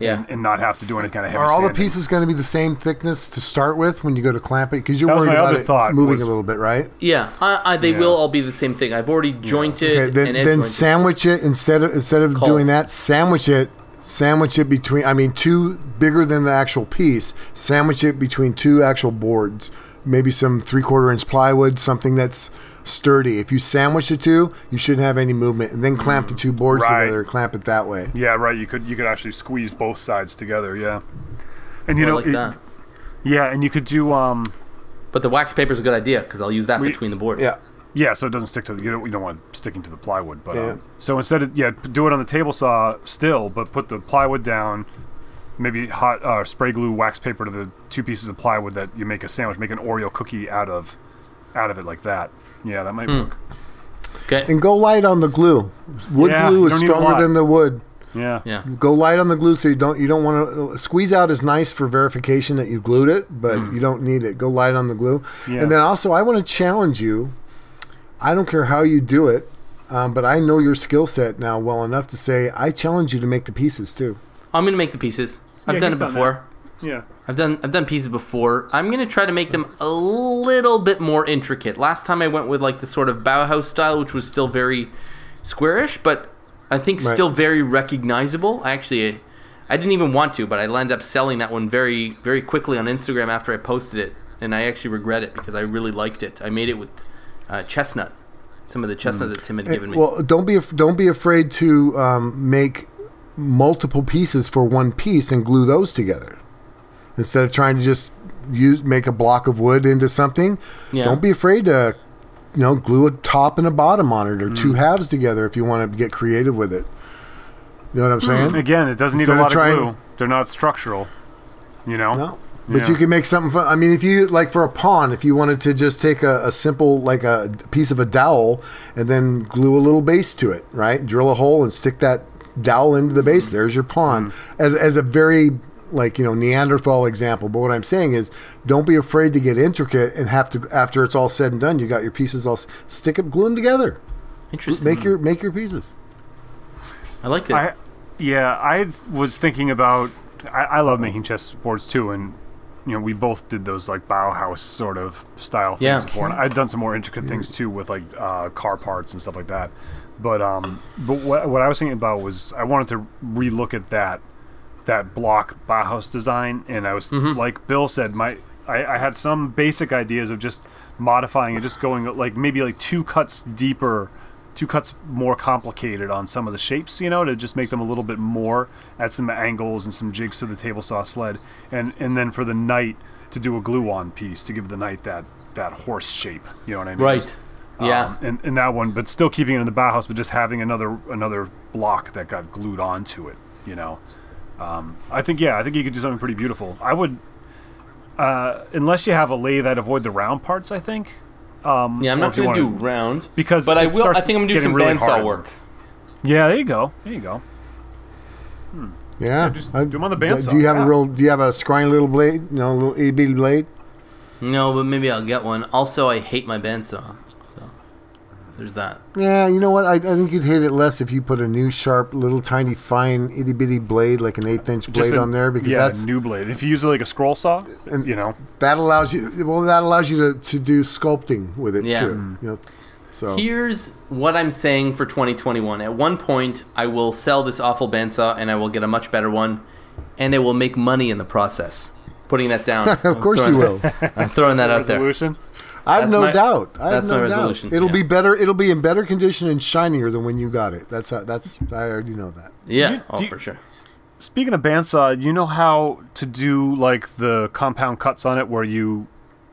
S2: Yeah.
S3: and, and not have to do any kind of heavy
S4: Are all the pieces going to be the same thickness to start with when you go to clamp it? Because you're
S3: That
S4: worried about it moving
S3: was-
S4: a little bit, right?
S2: Yeah, I, I, they
S3: Yeah.
S2: will all be the same thing. I've already jointed
S4: Okay, then,
S2: and
S4: then
S2: edge-jointed.
S4: sandwich it instead of instead of
S2: Calls.
S4: doing that. Sandwich it, sandwich it between. I mean, two bigger than the actual piece. Sandwich it between two actual boards maybe some three quarter inch plywood, something that's sturdy. If you sandwich the two, you shouldn't have any movement, and then clamp the two boards
S3: Right.
S4: together. Clamp it that way.
S3: Yeah, right. You could you could actually squeeze both sides together. Yeah, and you
S2: I
S3: know,
S2: like
S3: it-
S2: that.
S3: yeah, and you could do um,
S2: But the wax paper is a good idea because I'll use that
S3: We-
S2: between the boards.
S4: Yeah.
S3: yeah, so it doesn't stick to the, you don't you don't want it sticking to the plywood, but
S4: Yeah.
S3: um, so instead of yeah, do it on the table saw still, but put the plywood down. Maybe hot uh, spray glue wax paper to the two pieces of plywood that you make a sandwich, make an Oreo cookie out of, out of it like that. Yeah, that might work.
S2: Okay.
S4: And go light on the glue. Wood
S3: Yeah,
S4: glue
S3: you
S4: is
S3: don't need a
S4: stronger
S3: lot.
S4: than the wood.
S3: Yeah,
S2: yeah.
S4: Go light on the glue so you don't you don't want to squeeze out is nice for verification that you glued it, but you don't need it. Go light on the glue.
S3: Yeah.
S4: And then also I want to challenge you. I don't care how you do it, um, but I know your skill set now well enough to say I challenge you to make the pieces too.
S2: I'm gonna make the pieces. I've
S3: Yeah,
S2: done
S3: he's
S2: it
S3: done
S2: before.
S3: Yeah.
S2: I've done I've done pieces before. I'm gonna try to make them a little bit more intricate. Last time I went with like the sort of Bauhaus style, which was still very squarish, but I think
S4: Right.
S2: still very recognizable. I actually I didn't even want to, but I ended up selling that one very very quickly on Instagram after I posted it, and I actually regret it because I really liked it. I made it with uh, chestnut, some of the chestnut that Tim had given me.
S4: Well, don't be af- don't be afraid to um, make multiple pieces for one piece and glue those together instead of trying to just use make a block of wood into something.
S2: Yeah.
S4: Don't be afraid to you know glue a top and a bottom on it or
S2: Mm.
S4: two halves together if you want to get creative with it. You know what I'm hmm. saying?
S3: Again, it doesn't need a lot of
S4: trying-
S3: glue. They're not structural. You know.
S4: No. But
S3: Yeah.
S4: you can make something fun. I mean, if you like for a pawn, if you wanted to just take a, a simple like a piece of a dowel and then glue a little base to it, right? Drill a hole and stick that dowel into the base. Mm. There's your pawn. Mm. As as a very like you know Neanderthal example. But what I'm saying is, don't be afraid to get intricate and have to after it's all said and done, you got your pieces all stick them, glue them together.
S2: Interesting.
S4: Make your make your pieces.
S2: I like that.
S3: I, yeah, I was thinking about. I, I love making chessboards too, and you know, we both did those like Bauhaus sort of style things
S2: Yeah.
S3: before. And I've done some more intricate things too with like uh, car parts and stuff like that. But um, but what, what I was thinking about was I wanted to relook at that that block Bauhaus design, and I was like Bill said, my I, I had some basic ideas of just modifying and just going like maybe like two cuts deeper, two cuts more complicated on some of the shapes, you know, to just make them a little bit more, add some angles and some jigs to the table saw sled, and and then for the knight to do a glue on piece to give the knight that that horse shape, you know what I mean?
S2: right. Yeah.
S3: Um, and, and that one, but still keeping it in the Bauhaus, but just having another another block that got glued onto it. You know, um, I think yeah, I think you could do something pretty beautiful. I would, uh, unless you have a lathe, I'd avoid the round parts. I think. Um,
S2: yeah, I'm
S3: or
S2: not
S3: if you
S2: gonna do round
S3: because
S2: but I will. I think I'm gonna do some
S3: really
S2: bandsaw
S3: hard.
S2: work.
S3: Yeah, there you go. There you go.
S4: Yeah.
S3: just
S4: I-
S3: do 'em on the
S4: do-
S3: bandsaw,
S4: Do you have
S3: yeah.
S4: a real? Do you have a scrying little blade? You know, a little itty bitty blade.
S2: No, but maybe I'll get one. Also, I hate my bandsaw, so there's that.
S4: Yeah, you know what? I, I think you'd hate it less if you put a new sharp, little tiny, fine, itty bitty blade, like an eighth inch blade
S3: a-
S4: on there, because
S3: yeah,
S4: that's
S3: a new blade. If you use it like a scroll saw,
S4: And-
S3: you know,
S4: that allows you. Well, that allows you to, to do sculpting with it
S2: Yeah.
S4: too. Mm. You know, so
S2: Here's what I'm saying for 2021. At one point, I will sell this awful bandsaw and I will get a much better one, and it will make money in the process. Putting that down.
S4: of course you will.
S2: I'm throwing that out there.
S3: Resolution.
S4: I have
S2: That's
S4: no
S2: my-
S4: doubt. I have
S2: that's
S4: no
S2: my
S4: doubt.
S2: resolution,
S4: It'll
S2: yeah.
S4: be better. It'll be in better condition and shinier than when you got it. That's how, that's. I already know that.
S2: Yeah,
S3: You-
S2: oh
S3: do you-
S2: for sure.
S3: Speaking of bandsaw, you know how to do like the compound cuts on it, where you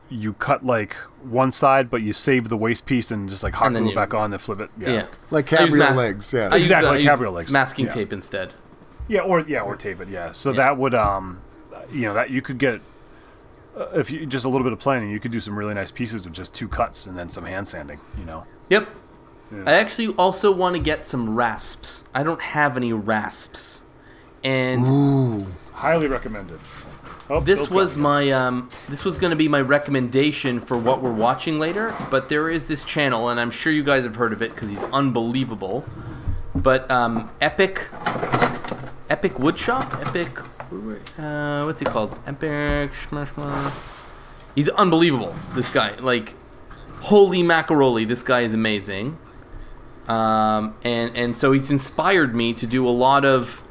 S3: you cut like one side, but you save the waste piece and just like hot glue
S2: you-
S3: it back on, then flip it. Yeah,
S2: Yeah.
S4: Like cabrio
S2: mas-
S4: legs. Yeah.
S2: I use,
S3: Exactly,
S2: uh,
S3: like
S2: use
S3: cabriole legs.
S2: Masking
S3: Yeah.
S2: tape instead.
S3: yeah, or yeah, or tape it. Yeah, so that would um, you know, that you could get if you just a little bit of planning, you could do some really nice pieces with just two cuts and then some hand sanding. You know.
S2: Yep. I actually also want to get some rasps. I don't have any rasps. And
S3: Highly recommended. Oh,
S2: this was my um, this was going to be my recommendation for what we're watching later. But there is this channel, and I'm sure you guys have heard of it because he's unbelievable. But um, Epic, Epic Woodshop, Epic, uh, what's he called? Epic. shma, shma. He's unbelievable. This guy, like, holy macaroni, this guy is amazing. Um, and and so he's inspired me to do a lot of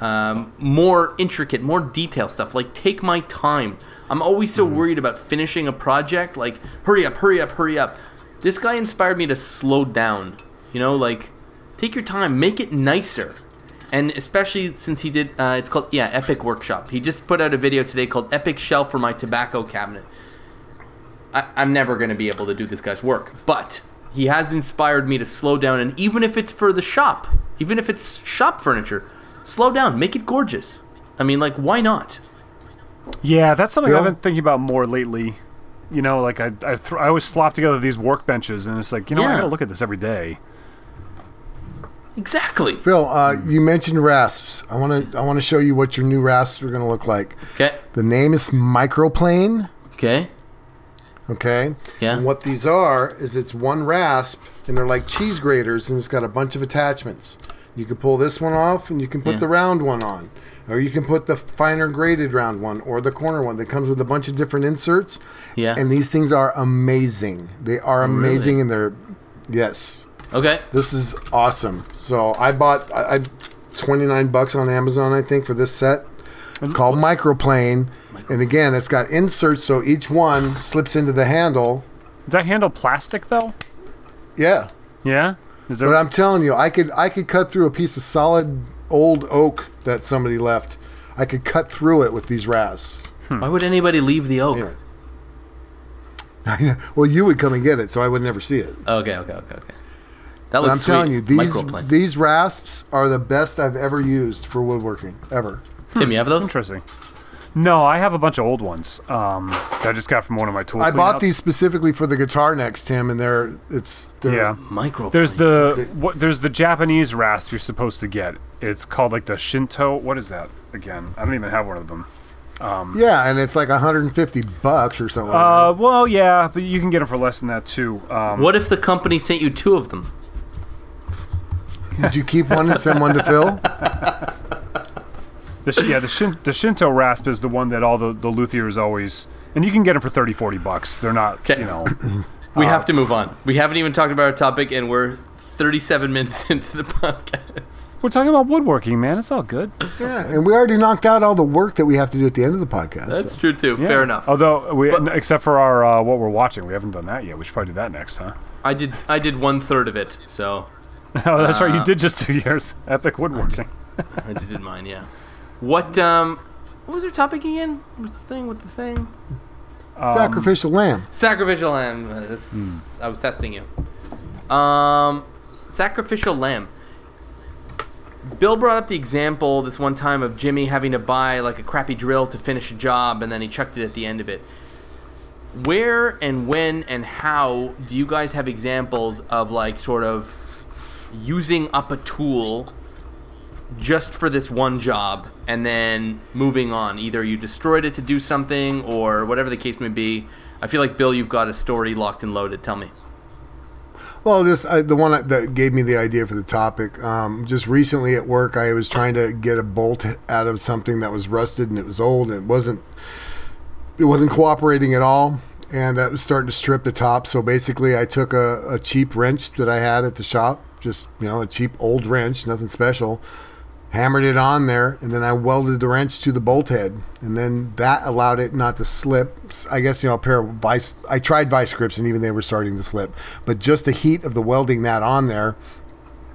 S2: um, more intricate, more detailed stuff. Like take my time. I'm always so worried about finishing a project. Like hurry up, hurry up, hurry up. This guy inspired me to slow down. You know, like take your time, make it nicer. And especially since he did, uh, it's called yeah, Epic Workshop. He just put out a video today called Epic Shelf for my tobacco cabinet. I, I'm never going to be able to do this guy's work, but he has inspired me to slow down. And even if it's for the shop, even if it's shop furniture, slow down, make it gorgeous. I mean, like, why not?
S3: Yeah, that's something
S4: Phil?
S3: I've been thinking about more lately. You know, like I I, th- I always slop together these workbenches, and it's like you know I gotta look at this every day.
S2: Exactly.
S4: Phil, uh, you mentioned rasps. I want to I want to show you what your new rasps are going to look like.
S2: Okay.
S4: The name is Microplane.
S2: Okay.
S4: Okay.
S2: Yeah.
S4: And what these are is it's one rasp, and they're like cheese graters, and it's got a bunch of attachments. You can pull this one off, and you can put
S2: Yeah.
S4: the round one on, or you can put the finer graded round one, or the corner one. That comes with a bunch of different inserts.
S2: Yeah.
S4: And these things are amazing. They are amazing, and they're yes.
S2: Okay.
S4: This is awesome. So I bought I, I twenty nine bucks on Amazon, I think, for this set. It's called Microplane, and again, it's got inserts, so each one slips into the handle.
S3: Does that handle plastic though?
S4: Yeah,
S3: Yeah. Is there?
S4: but I'm telling you, I could I could cut through a piece of solid old oak that somebody left. I could cut through it with these rasps. Hmm.
S2: Why would anybody leave the oak?
S4: Yeah. well, you would come and get it, so I would never see it.
S2: Okay. Okay. Okay. Okay. That looks
S4: I'm telling you, these
S2: Microplane.
S4: these rasps are the best I've ever used for woodworking ever.
S2: Tim, you have those?
S3: Interesting. No, I have a bunch of old ones. Um, that I just got from one of my tool.
S4: I bought these specifically for the guitar necks, Tim, and they're it's they're,
S3: Yeah.
S2: Microplane.
S3: There's the what? There's the Japanese rasp you're supposed to get. It's called like the Shinto. What is that again? I don't even have one of them.
S4: Yeah, and it's like 150 bucks or something.
S3: Uh, well, yeah, but you can get them for less than that too. Um,
S2: What if the company sent you two of them?
S4: Did you keep one and send one to Phil?
S3: the, yeah, the, Shin- the Shinto rasp is the one that all the, the luthiers always, and you can get them for 30, 40 bucks. They're not,
S2: 'Kay.
S3: you know.
S2: We have to move on. We haven't even talked about our topic, and we're 37 minutes into the podcast.
S3: We're talking about woodworking, man. It's all good.
S4: yeah, and we already knocked out all the work that we have to do at the end of the podcast.
S2: That's
S4: so.
S2: true too.
S3: Yeah.
S2: Fair enough.
S3: Although we,
S2: But-
S3: except for our uh, what we're watching, we haven't done that yet. We should probably do that next, huh?
S2: I did. I did one third of it, so
S3: oh, that's right. You
S2: Uh,
S3: did just two years. Epic woodworking.
S2: I did mine. Yeah. What um, what was our topic again? What's the thing? What the thing?
S4: Sacrificial lamb.
S2: Sacrificial lamb. Uh, that's- I was testing you. Um, sacrificial lamb. Bill brought up the example this one time of Jimmy having to buy like a crappy drill to finish a job, and then he chucked it at the end of it. Where and when and how do you guys have examples of like sort of using up a tool just for this one job and then moving on. Either you destroyed it to do something or whatever the case may be. I feel like Bill, you've got a story locked and loaded. Tell me.
S4: Well, just uh, the one that gave me the idea for the topic. Um, just recently at work, I was trying to get a bolt out of something that was rusted and it was old and it wasn't. It wasn't cooperating at all, and it was starting to strip the top. So basically, I took a, a cheap wrench that I had at the shop, just you know, a cheap old wrench, nothing special. Hammered it on there, and then I welded the wrench to the bolt head, and then that allowed it not to slip. I guess you know a pair of vice. I tried vice grips, and even they were starting to slip. But just the heat of the welding that on there,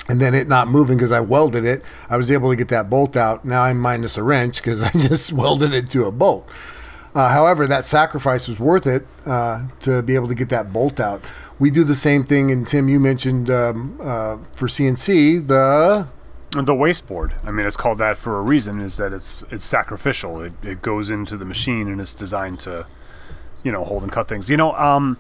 S4: and then it not moving because I welded it, I was able to get that bolt out. Now I'm minus a wrench because I just welded it to a bolt. Uh, however, that sacrifice was worth it uh, to be able to get that bolt out. We do the same thing, and Tim, you mentioned um, uh, for CNC the
S3: the wasteboard. I mean, it's called that for a reason. Is that it's it's sacrificial. It, it goes into the machine and it's designed to, you know, hold and cut things. You know, um,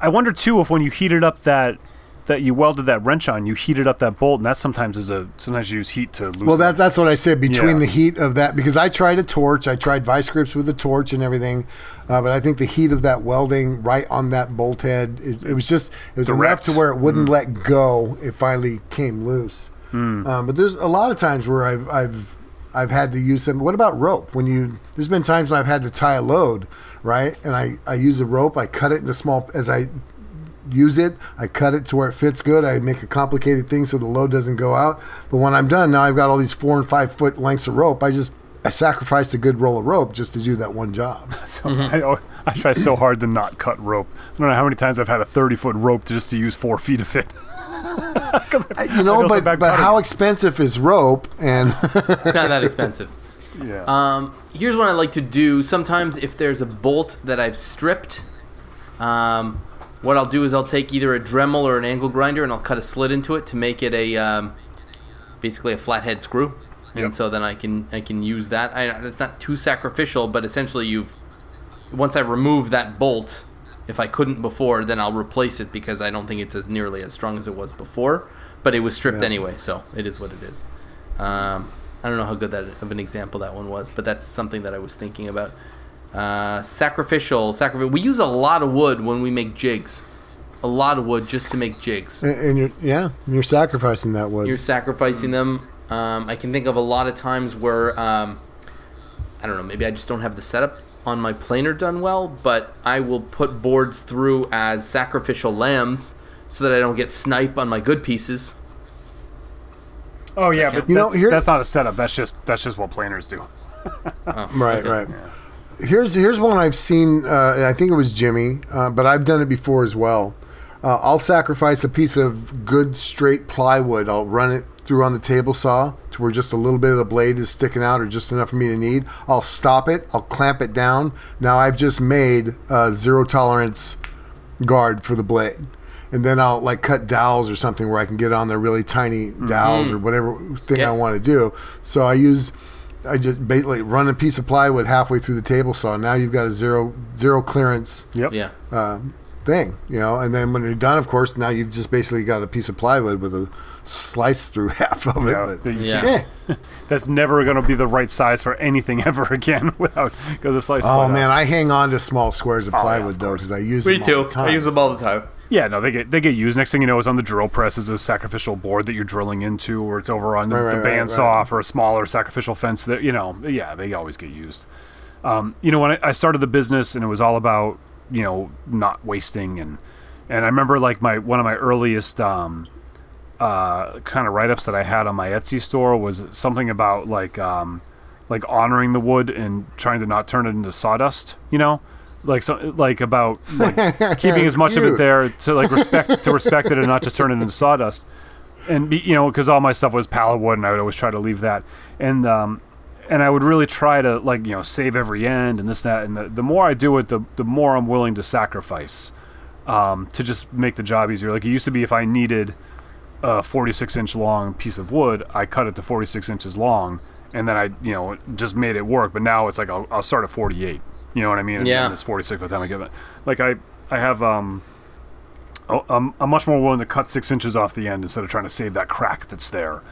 S3: I wonder too if when you heated up that that you welded that wrench on, you heated up that bolt, and that sometimes is a sometimes you use heat to loosen.
S4: Well, that that's what I said between
S3: Yeah.
S4: the heat of that because I tried a torch, I tried vice grips with a torch and everything, uh, but I think the heat of that welding right on that bolt head, it, it was just it was enough to where it wouldn't let go. It finally came loose. Um, but there's a lot of times where I've I've I've had to use them. What about rope? When you there's been times when I've had to tie a load, right? And I I use a rope, I cut it into small as I use it. I cut it to where it fits good. I make a complicated thing so the load doesn't go out. But when I'm done, now I've got all these four and five foot lengths of rope. I just I sacrificed a good roll of rope just to do that one job.
S3: So I, al- I try so hard to not cut rope. I don't know how many times I've had a 30 foot rope just to use four feet of it.
S4: You know, but
S3: back
S4: but
S3: cutting.
S4: how expensive is rope? And
S2: It's not that expensive.
S3: yeah.
S2: Um, here's what I like to do. Sometimes if there's a bolt that I've stripped, um, what I'll do is I'll take either a Dremel or an angle grinder and I'll cut a slit into it to make it a um, basically a flathead screw. And
S3: Yep.
S2: so then I can I can use that. I, it's not too sacrificial, but essentially you've once I remove that bolt, if I couldn't before, then I'll replace it because I don't think it's as nearly as strong as it was before. But it was stripped
S4: Yeah.
S2: anyway, so it is what it is. Um, I don't know how good that of an example that one was, but that's something that I was thinking about. Uh, sacrificial, sacrificial. We use a lot of wood when we make jigs. A lot of wood just to make jigs.
S4: and you're yeah, you're sacrificing that wood.
S2: You're sacrificing them. Um, I can think of a lot of times where um, I don't know. Maybe I just don't have the setup on my planer done well, but I will put boards through as sacrificial lambs so that I don't get snipe on my good pieces.
S3: oh yeah, but
S4: You know, here-
S3: that's not a setup. That's just that's just what planers do.
S4: Right, right. Here's here's one I've seen. Uh, I think it was Jimmy, uh, but I've done it before as well. Uh, I'll sacrifice a piece of good straight plywood. I'll run it through on the table saw to where just a little bit of the blade is sticking out, or just enough for me to need. I'll stop it. I'll clamp it down. Now I've just made a zero tolerance guard for the blade. And then I'll like cut dowels or something where I can get on there really tiny dowels or whatever thing
S2: Yeah.
S4: I want to do. So I use I just basically run a piece of plywood halfway through the table saw. Now you've got a zero zero clearance
S3: Yep.
S2: Yeah.
S4: thing, you know. And then when you're done, of course, now you've just basically got a piece of plywood with a slice through half of it.
S3: Yeah,
S4: but,
S3: the-
S2: Yeah.
S4: eh.
S3: That's never going to be the right size for anything ever again without because the slice.
S4: Oh man,
S3: out.
S4: I hang on to small squares of
S3: yeah,
S4: plywood
S3: of
S4: though because I use them all the time.
S2: them all the time.
S3: Yeah, no, they get they get used. Next thing you know, is on the drill press is a sacrificial board that you're drilling into, or it's over on the,
S4: Right,
S3: the
S4: right,
S3: bandsaw
S4: right.
S3: for a smaller sacrificial fence. That you know, yeah, they always get used. Um, you know, when I, I started the business, and it was all about you know not wasting, and and I remember like my one of my earliest um, uh, kind of write ups that I had on my Etsy store was something about like um, like honoring the wood and trying to not turn it into sawdust. You know, like so, like about like keeping as much of it there to like respect to respect it and not just turn it into sawdust. And be, you know, because all my stuff was pallet wood, and I would always try to leave that. And um, and I would really try to like you know save every end and this and that. And the, the more I do it, the the more I'm willing to sacrifice um, to just make the job easier. Like it used to be, if I needed a 46 inch long piece of wood, I cut it to 46 inches long, and then I, you know, just made it work. But now it's like I'll, I'll start at 48. You know what I mean? And
S2: Yeah.
S3: it's 46 by the time I get it. Like I, I have, um, oh, I'm, I'm much more willing to cut six inches off the end instead of trying to save that crack that's there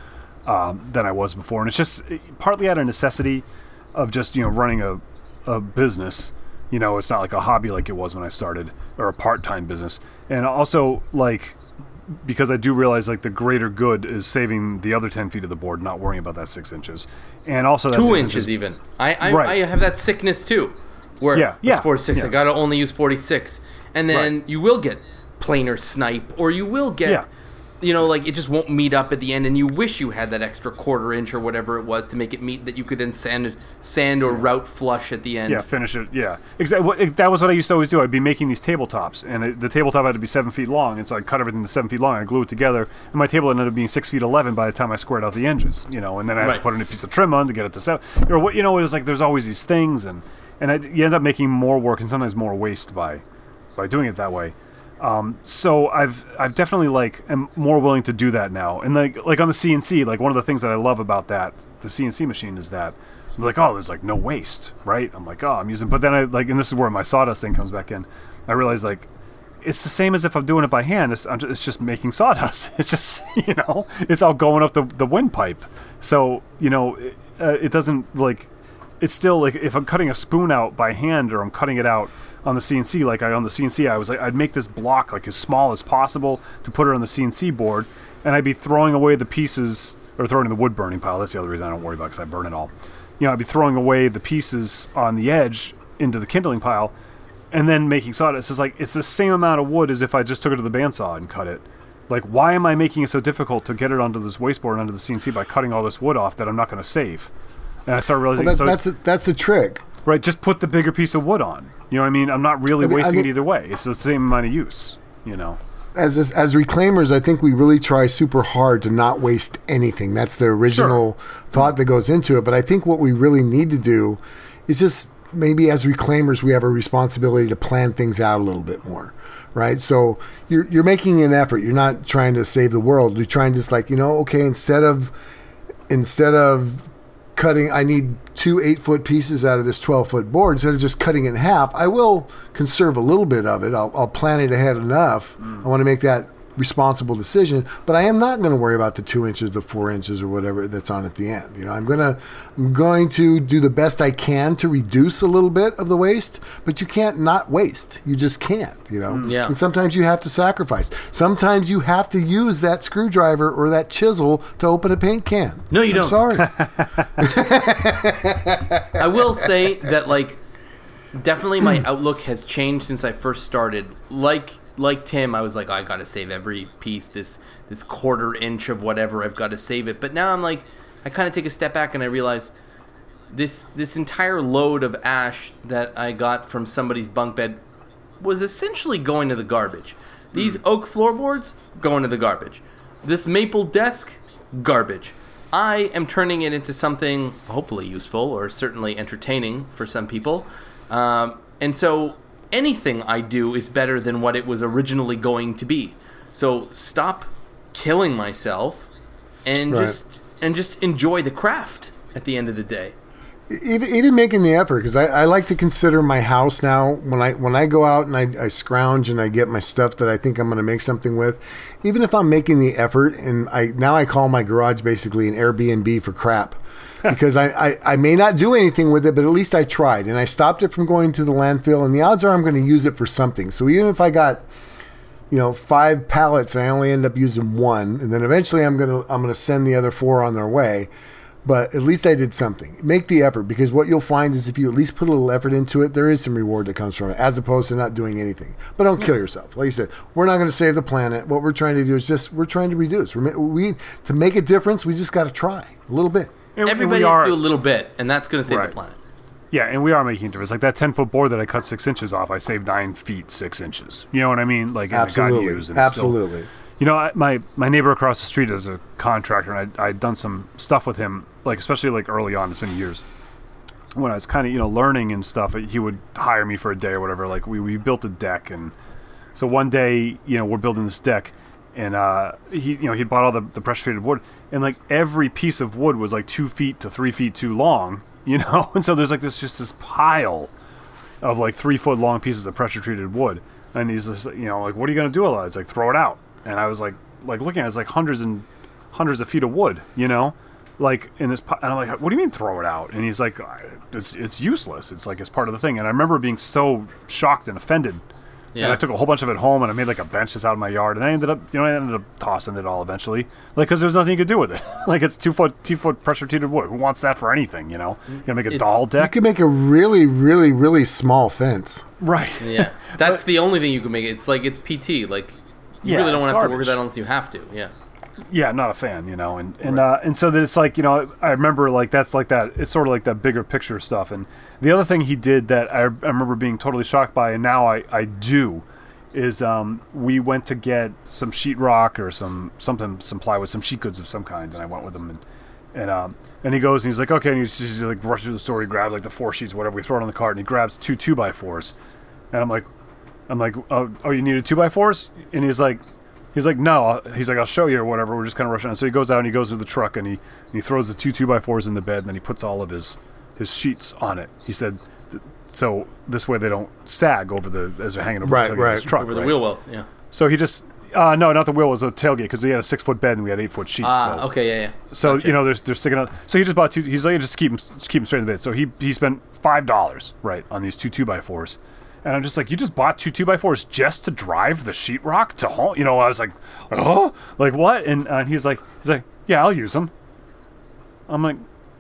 S3: um, than I was before. And it's just partly out of necessity of just you know running a, a business. You know, it's not like a hobby like it was when I started, or a part-time business. And also like because I do realize like the greater good is saving the other ten feet of the board, not worrying about that six inches, and also that
S2: Two
S3: six
S2: inches even. I I,
S3: Right.
S2: I have that sickness too, where
S3: Yeah,
S2: it's
S3: yeah,
S2: 46. I gotta only use 46, and then
S3: Right.
S2: you will get planer snipe, or you will get,
S3: Yeah.
S2: you know, like it just won't meet up at the end, and you wish you had that extra quarter inch or whatever it was to make it meet that you could then sand sand or route flush at the end.
S3: Yeah, finish it. Yeah, exactly. That was what I used to always do. I'd be making these tabletops, and it, the tabletop had to be seven feet long, and so I'd cut everything to seven feet long. I glue it together, and my table ended up being six feet eleven by the time I squared out the edges. You know, and then I had
S2: Right.
S3: to put in a piece of trim on to get it to seven. Or what? You know, it was like there's always these things, and and I, you end up making more work and sometimes more waste by by doing it that way. Um, so I've I've definitely like am more willing to do that now. And like like on the CNC, like one of the things that I love about that the CNC machine is that like oh there's like no waste, right? I'm like oh I'm using, but then I like and this is where my sawdust thing comes back in. I realize like it's the same as if I'm doing it by hand. It's, I'm ju- it's just making sawdust. It's just you know it's all going up the the windpipe. So you know it, uh, it doesn't like it's still like if I'm cutting a spoon out by hand or I'm cutting it out on the CNC, like I on the CNC, I was like I'd make this block like as small as possible to put it on the CNC board, and I'd be throwing away the pieces or throwing in the wood burning pile. That's the other reason I don't worry about because I burn it all. You know, I'd be throwing away the pieces on the edge into the kindling pile, and then making sawdust. It's like it's the same amount of wood as if I just took it to the bandsaw and cut it. Like, why am I making it so difficult to get it onto this wasteboard and onto the CNC by cutting all this wood off that I'm not going to save? And I started realizing,
S4: Well, that,
S3: so
S4: that's a, that's a trick.
S3: right, just put the bigger piece of wood on. You know what I mean? I'm not really
S4: I thi- I
S3: wasting it either way. It's the same amount of use. You know.
S4: as as as reclaimers, I think we really try super hard to not waste anything. That's the original thought that goes into it. But I think what we really need to do is just maybe as reclaimers, we have a responsibility to plan things out a little bit more. Right, so you're you're making an effort. You're not trying to save the world. You're trying to just like you know, okay, instead of instead of cutting, I need two eight foot pieces out of this 12 foot board. Instead of just cutting it in half, I will conserve a little bit of it. I'll, I'll plan it ahead enough. Mm. I want to make that responsible decision, but I am not going to worry about the two inches, the four inches, or whatever that's on at the end. You know, I'm gonna, I'm going to do the best I can to reduce a little bit of the waste, but you can't not waste. You just can't. You know, mm,
S2: Yeah.
S4: and sometimes you have to sacrifice. Sometimes you have to use that screwdriver or that chisel to open a paint can.
S2: No, you
S4: I'm
S2: don't.
S4: Sorry.
S2: I will say that like definitely my outlook has changed since I first started. Like like Tim, I was like, I gotta save every piece, this this quarter inch of whatever, I've gotta save it. But now I'm like I kinda take a step back and I realize this this entire load of ash that I got from somebody's bunk bed was essentially going to the garbage. These oak floorboards going to the garbage. This maple desk garbage. I am turning it into something hopefully useful or certainly entertaining for some people. Um, and so anything I do is better than what it was originally going to be. So stop killing myself and
S4: Right.
S2: just and just enjoy the craft at the end of the day.
S4: even, even making the effort because I, I like to consider my house now when I when I go out and I, I scrounge and I get my stuff that I think I'm going to make something with even if I'm making the effort and I now I call my garage basically an Airbnb for crap because I, I, I may not do anything with it but at least I tried and I stopped it from going to the landfill and the odds are I'm going to use it for something so even if I got you know five pallets I only end up using one and then eventually I'm gonna I'm gonna send the other four on their way but at least I did something. Make the effort because what you'll find is if you at least put a little effort into it, there is some reward that comes from it, as opposed to not doing anything. But don't kill yourself. Like you said, we're not going to save the planet. What we're trying to do is just we're trying to reduce. We to make a difference, we just got to try a little bit.
S3: And- and
S2: Everybody
S3: we
S2: has
S3: are,
S2: to do a little bit, and that's going to save
S3: Right.
S2: the planet.
S3: Yeah, and we are making a difference. Like that ten foot board that I cut six inches off, I saved nine feet six inches. You know what I mean? Like and it got
S4: Absolutely,
S3: used and it's still-
S4: absolutely.
S3: You know, I, my my neighbor across the street is a contractor, and I I'd done some stuff with him, like especially like early on. It's been years when I was kind of you know learning and stuff. Uh, he would hire me for a day or whatever. Like we we built a deck, and so one day you know we're building this deck, and uh, he you know he bought all the, the pressure treated wood, and like every piece of wood was like two feet to three feet too long, you know, and so there's like this just this pile of like three foot long pieces of pressure treated wood. And he's just, you know, like, what are you gonna do with it? He's like, throw it out. And I was like, like looking at it, it's like hundreds and hundreds of feet of wood, you know, like in this. And I'm like, what do you mean throw it out? And he's like, it's it's useless. It's like it's part of the thing. And I remember being so shocked and offended.
S2: Yeah.
S3: And I took a whole bunch of it home and I made like a bench just out of my yard. And I ended up, you know, I ended up tossing it all eventually, like because there's nothing you could do with it. like it's two foot two foot pressure treated wood. Who wants that for anything? You know, you gonna make a
S2: It's-
S3: doll deck?
S4: You
S3: deck,
S4: can make a really, really, really small fence.
S3: right?
S2: Yeah, that's the only thing you can make. It's like it's PT. Like you
S3: Yeah,
S2: really don't want to have to work
S3: garbage.
S2: with that unless you have to. Yeah.
S3: Yeah, not a fan, you know, and and uh, and so that it's like you know, I remember like that's like that. It's sort of like that bigger picture stuff. And the other thing he did that I, I remember being totally shocked by, and now I I do, is um, we went to get some sheetrock or some something some plywood, some sheet goods of some kind, and I went with him and. And um, and he goes and he's like, okay, and he's just like rushes through the store. He grabs like the four sheets, whatever. We throw it on the cart, and he grabs two two by fours, and I'm like, I'm like, oh, oh, you needed two by fours? And he's like, he's like, no. He's like, I'll show you or whatever. We're just kind of rushing on. So he goes out and he goes to the truck and he and he throws the two two by fours in the bed and then he puts all of his his sheets on it. He said, th- so this way they don't sag over the as they're hanging over
S4: Right,
S3: the tailgate of his
S4: right.
S3: truck.
S2: Over the
S3: right?
S2: wheel wells. Yeah.
S3: So he just. Uh, no, not the wheel. It was a tailgate because he had a six foot bed and we had eight foot sheets.
S2: Ah,
S3: so.
S2: okay, yeah, yeah.
S3: So
S2: Gotcha.
S3: you know, they're, they're sticking out. So he just bought two. He's like, just keep them, just keep them straight in the bed. So he he spent five dollars right on these two two by fours, and I'm just like, you just bought two two by fours just to drive the sheetrock to home. You know, I was like, oh, like what? And uh, he's like, he's like, yeah, I'll use them. I'm like,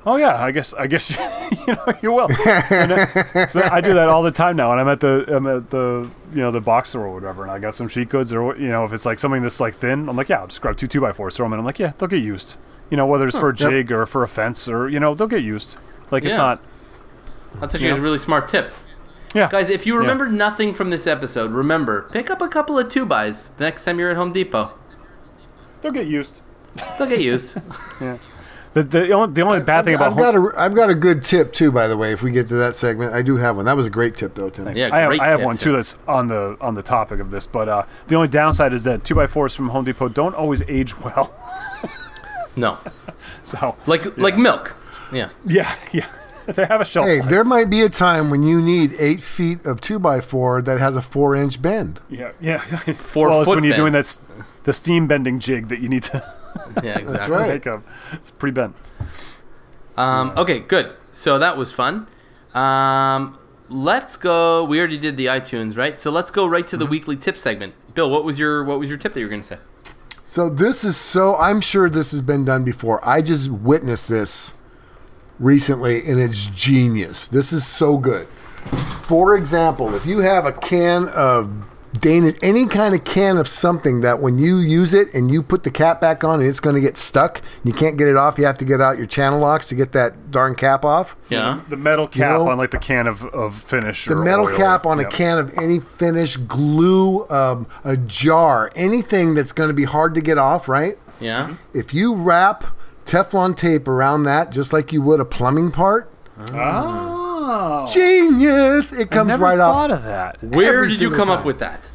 S3: Oh yeah, I guess I guess you know you will. And, uh, so I do that all the time now, and I'm at the I'm at the you know the box store or whatever, and I got some sheet goods, or you know if it's like something that's like thin, I'm like yeah, I'll just grab two two by fours, throw them in. I'm like yeah, they'll get used. You know whether it's for a
S4: Yep.
S3: jig or for a fence or you know they'll get used. Like it's not.
S2: That's actually
S3: Yeah.
S2: a really smart tip.
S3: Yeah,
S2: Guys, if you remember nothing from this episode, remember, pick up a couple of two buys the next time you're at Home Depot.
S3: they'll get used.
S2: They'll get used. Yeah.
S3: The the only, the only bad
S4: I've,
S3: thing about
S4: I've
S3: home,
S4: got a I've got a good tip too. By the way, if we get to that segment, I do have one. That was a great tip though, Tim.
S2: Yeah,
S3: I have,
S2: great
S3: I have one
S2: too.
S3: too that's on the on the topic of this, but uh, the only downside is that two by fours from Home Depot don't always age well.
S2: no.
S3: So
S2: Like like milk. Yeah.
S3: yeah, yeah, they have a shelf.
S4: Hey,
S3: life.
S4: there might be a time when you need eight feet of two by four that has a four inch bend.
S3: Yeah, yeah.
S2: Four
S3: well, it's
S2: foot
S3: when you're
S2: bend.
S3: doing that the steam bending jig that you need to
S2: Yeah, exactly.
S4: right.
S3: make up. It's pre bent.
S2: Um, okay, good. So that was fun. Um, let's go. We already did the iTunes, right? So let's go right to
S3: Mm-hmm.
S2: the weekly tip segment. Bill, what was your what was your tip that you were going to say?
S4: So this is so I'm sure this has been done before. I just witnessed this recently and it's genius. This is so good. For example, if you have a can of Danish any kind of can of something that when you use it and you put the cap back on and it's going to get stuck, you can't get it off, you have to get out your channel locks to get that darn cap off.
S2: Yeah.
S3: The metal cap
S4: know-
S3: on like the can of, of finish.
S4: The
S3: or
S4: metal
S3: oil.
S4: cap on a can of any finish, glue, um, a jar, anything that's going to be hard to get off, right?
S2: Yeah.
S4: If you wrap Teflon tape around that, just like you would a plumbing part,
S3: Oh,
S4: genius! It
S3: I
S4: comes
S3: never
S4: right
S3: thought
S4: off.
S3: of that.
S2: Where did you
S4: single
S2: come up with that?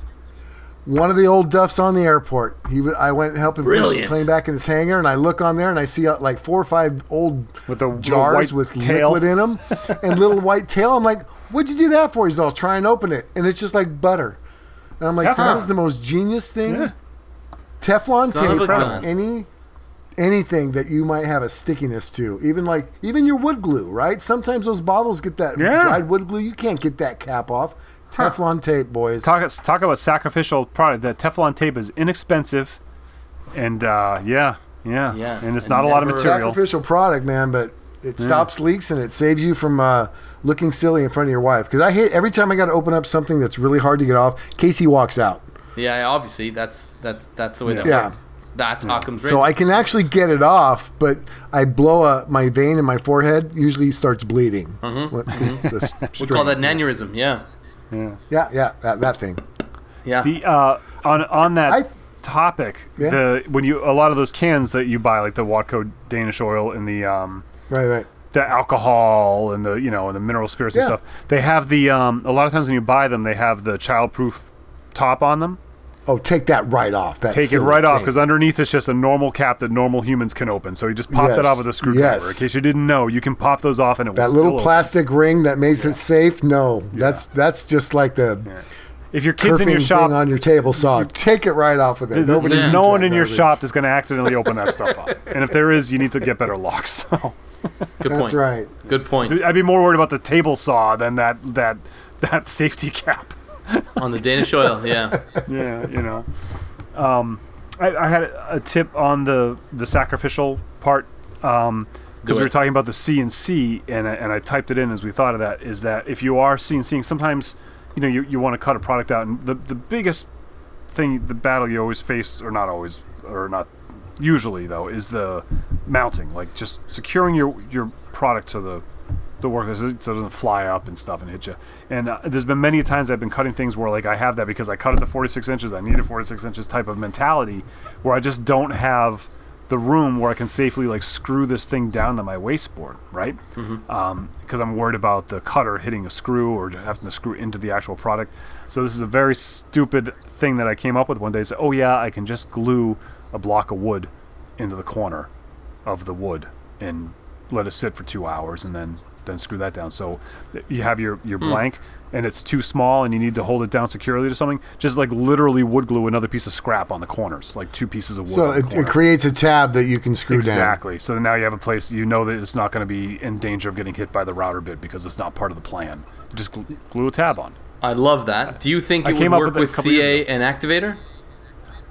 S4: One of the old duffs on the airport. He, I went and helped him push the plane back in his hangar, and I look on there and I see uh, like four or five old
S3: With the
S4: jars
S3: white
S4: with
S3: tail.
S4: liquid in them and little white tail. I'm like, "What'd you do that for?" He's all, "Try and open it," and it's just like butter. And I'm like,
S3: Teflon.
S4: "That is the most genius thing."
S3: Yeah.
S4: Teflon
S2: Son
S4: tape on any anything that you might have a stickiness to, even like even your wood glue, right? Sometimes those bottles get that
S3: Yeah.
S4: dried wood glue. You can't get that cap off. Teflon tape, boys.
S3: Talk talk about sacrificial product. That Teflon tape is inexpensive, and uh, yeah, yeah,
S2: Yeah,
S3: and it's
S2: and
S3: not a lot of
S2: never-
S3: material.
S4: Sacrificial product, man, but it stops leaks and it saves you from uh, looking silly in front of your wife. Because I hate every time I got to open up something that's really hard to get off. Casey walks out,
S2: Yeah, obviously that's that's that's the way that
S4: Yeah.
S2: works. That's Occam's
S4: so I can actually get it off, but I blow a, my vein in my forehead. Usually starts bleeding. What- the s-
S2: we call that an aneurysm. Yeah.
S4: Yeah, yeah, that, that thing.
S2: Yeah.
S3: The uh, on on that
S4: I-
S3: topic,
S4: Yeah.
S3: the when you a lot of those cans that you buy, like the Watco Danish oil and the um,
S4: Right, right.
S3: the alcohol and the you know and the mineral spirits and stuff, they have the um, a lot of times when you buy them, they have the childproof top on them.
S4: Oh, take that right off. That
S3: Take it
S4: silly
S3: right off because underneath it's just a normal cap that normal humans can open. So you just pop that
S4: Yes.
S3: off with a screwdriver.
S4: Yes.
S3: In case you didn't know, you can pop those off and it will
S4: that
S3: still
S4: little
S3: open.
S4: plastic ring that makes it safe. No, that's that's just like the
S3: If your kids in your shop,
S4: thing on your table saw. Take it right off with it.
S3: there's, there's no one in your
S4: garbage.
S3: shop that's going to accidentally open that stuff up. And if there is, you need to get better locks. So
S2: Good point.
S4: That's right.
S2: Good point.
S3: I'd be more worried about the table saw than that that that safety cap.
S2: On the Danish oil. Yeah.
S3: yeah, you know. Um, I, I had a tip on the the sacrificial part because
S2: Do
S3: we were talking about the CNC, and I, and I typed it in as we thought of that. Is that if you are CNCing, sometimes you know you, you want to cut a product out, and the the biggest thing, the battle you always face, or not always, or not usually though, is the mounting, like just securing your your product to the the work so it doesn't fly up and stuff and hit you. And uh, there's been many times I've been cutting things where like I have that because I cut it to 46 inches. I need a 46 inches type of mentality where I just don't have the room where I can safely like screw this thing down to my wasteboard, right? Because I'm worried about the cutter hitting a screw or having to screw into the actual product. So this is a very stupid thing that I came up with one day. Say, oh yeah, I can just glue a block of wood into the corner of the wood and let it sit for two hours and then then screw that down. So you have your your blank and it's too small and you need to hold it down securely to something. Just like literally wood glue another piece of scrap on the corners, like two pieces of wood.
S4: So it, it creates a tab that you can screw down.
S3: Exactly. So now you have a place you know that it's not going to be in danger of getting hit by the router bit because it's not part of the plan. Just glue, glue a tab on.
S2: I love that. Do you think
S3: I
S2: it would
S3: came up
S2: work
S3: with
S2: with CA
S3: ago.
S2: and Activator?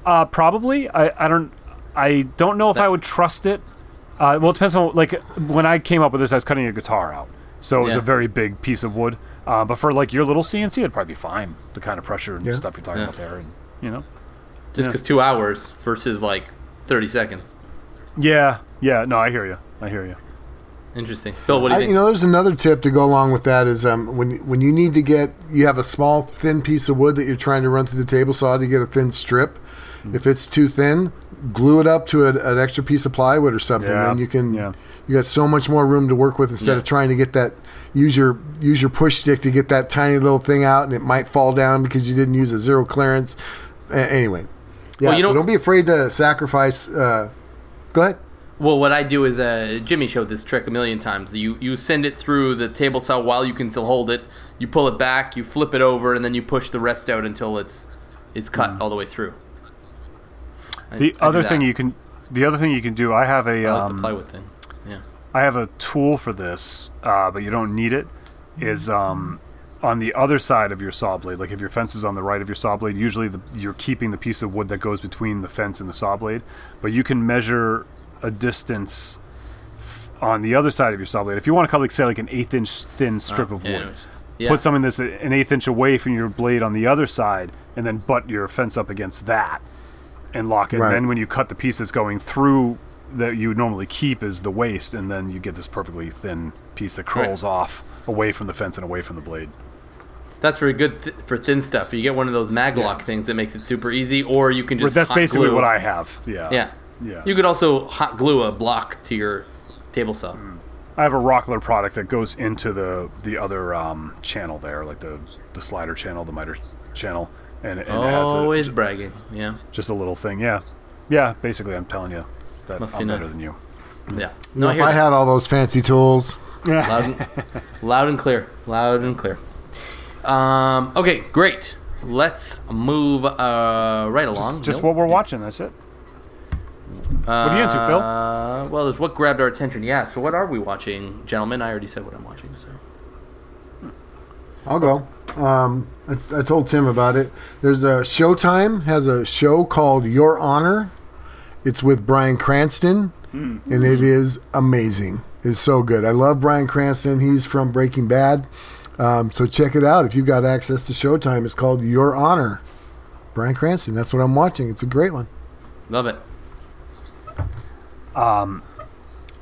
S3: Uh, probably. I, I don't. I don't know if I would trust it Uh, well, it depends on like when I came up with this, I was cutting a guitar out, so it was
S2: Yeah.
S3: a very big piece of wood. Uh, but for like your little CNC, it'd probably be fine. The kind of pressure and
S4: Yeah.
S3: stuff you're talking
S2: Yeah.
S3: about there, and you know.
S2: Just
S3: Yeah.
S2: because two hours versus like thirty seconds.
S3: Yeah, yeah. No, I hear you. I hear you.
S2: Interesting. Bill, what do you
S4: I,
S2: think?
S4: you know, there's another tip to go along with that is um, when when you need to get you have a small thin piece of wood that you're trying to run through the table saw to get a thin strip. If it's too thin, glue it up to a, an extra piece of plywood or something.
S3: Yeah,
S4: Then you can
S3: yeah.
S4: you got so much more room to work with instead
S2: Yeah.
S4: of trying to get that use your use your push stick to get that tiny little thing out and it might fall down because you didn't use a zero clearance. Anyway, yeah.
S2: Well, you
S4: so
S2: know-
S4: don't be afraid to sacrifice. Uh, go ahead.
S2: Well, what I do is uh, Jimmy showed this trick a million times. You you send it through the table saw while you can still hold it. You pull it back, you flip it over, and then you push the rest out until it's it's cut all the way through. I- I
S3: The
S2: do
S3: other thing you can, the other thing you can do, I have a,
S2: I like
S3: um,
S2: the plywood thing. Yeah.
S3: I have a tool for this, uh, but you don't need it. Is um, on the other side of your saw blade. Like if your fence is on the right of your saw blade, usually the, you're keeping the piece of wood that goes between the fence and the saw blade. But you can measure a distance f- on the other side of your saw blade. If you want to cut, like say, like an eighth inch thin strip
S2: Oh,
S3: of wood.
S2: Yeah.
S3: put something that's an eighth inch away from your blade on the other side, and then butt your fence up against that and lock it.
S4: Right.
S3: And then when you cut the piece that's going through that you would normally keep is the waste, and then you get this perfectly thin piece that curls off away from the fence and away from the blade.
S2: That's very good th- for thin stuff. You get one of those maglock things that makes it super easy, or you can
S3: But
S2: just
S3: that's
S2: hot
S3: basically
S2: glue.
S3: what I have. Yeah.
S2: Yeah.
S3: Yeah.
S2: You could also hot glue a block to your table saw.
S3: I have a Rockler product that goes into the the other um, channel there, like the the slider channel, the miter channel, and, and it has a,
S2: Always bragging. Yeah.
S3: just a little thing. Yeah. Yeah. Basically, I'm telling you that
S2: Must
S3: I'm better
S2: nice.
S3: than you.
S2: Yeah.
S4: No,
S2: No,
S4: if
S2: hear
S4: I had all those fancy tools,
S2: loud, and, loud and clear. Loud and clear. Um, okay, great. Let's move uh, right along.
S3: Just, just
S2: Nope.
S3: what we're watching. That's it. what are you into, Phil?
S2: Uh, well, there's what grabbed our attention. Yeah. So what are we watching, gentlemen? I already said what I'm watching. So
S4: I'll go. Um, I, I told Tim about it. There's a Showtime has a show called Your Honor. It's with Bryan Cranston, and it is amazing. It's so good. I love Bryan Cranston. He's from Breaking Bad. Um, so check it out if you've got access to Showtime. It's called Your Honor. Bryan Cranston. That's what I'm watching. It's a great one.
S2: love it.
S3: Um,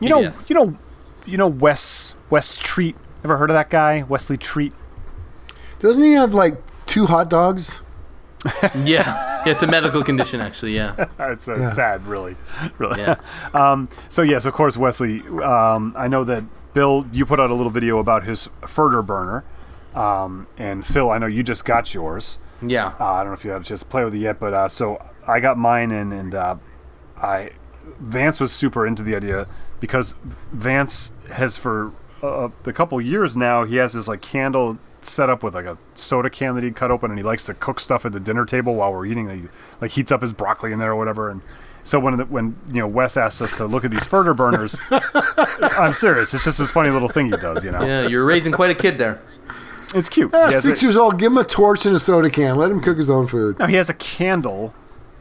S3: You know,
S2: PBS.
S3: you know, you know Wes Wes Treat. Ever heard of that guy, Wesley Treat?
S4: Doesn't he have like two hot dogs?
S2: Yeah. yeah. It's a medical condition, actually. Yeah.
S3: It's uh,
S4: Yeah.
S3: sad, really, really.
S2: Yeah.
S3: um, so yes, of course, Wesley. Um, I know that Bill, you put out a little video about his Furter burner, um, and Phil, I know you just got yours.
S2: Yeah.
S3: Uh, I don't know if you had a chance to play with it yet, but uh, so I got mine in, and uh, I Vance was super into the idea because Vance has for uh, a couple years now he has this like candle set up with like a soda can that he'd cut open, and he likes to cook stuff at the dinner table while we're eating. He like heats up his broccoli in there or whatever, and. So when the, when you know Wes asks us to look at these Furter burners, I'm serious. It's just this funny little thing he does, you know.
S2: Yeah. You're raising quite a kid there.
S3: It's cute.
S4: Yeah,
S3: He has
S4: six
S3: a-
S4: years old. Give him a torch and a soda can. Let him cook his own food.
S3: No, he has a candle.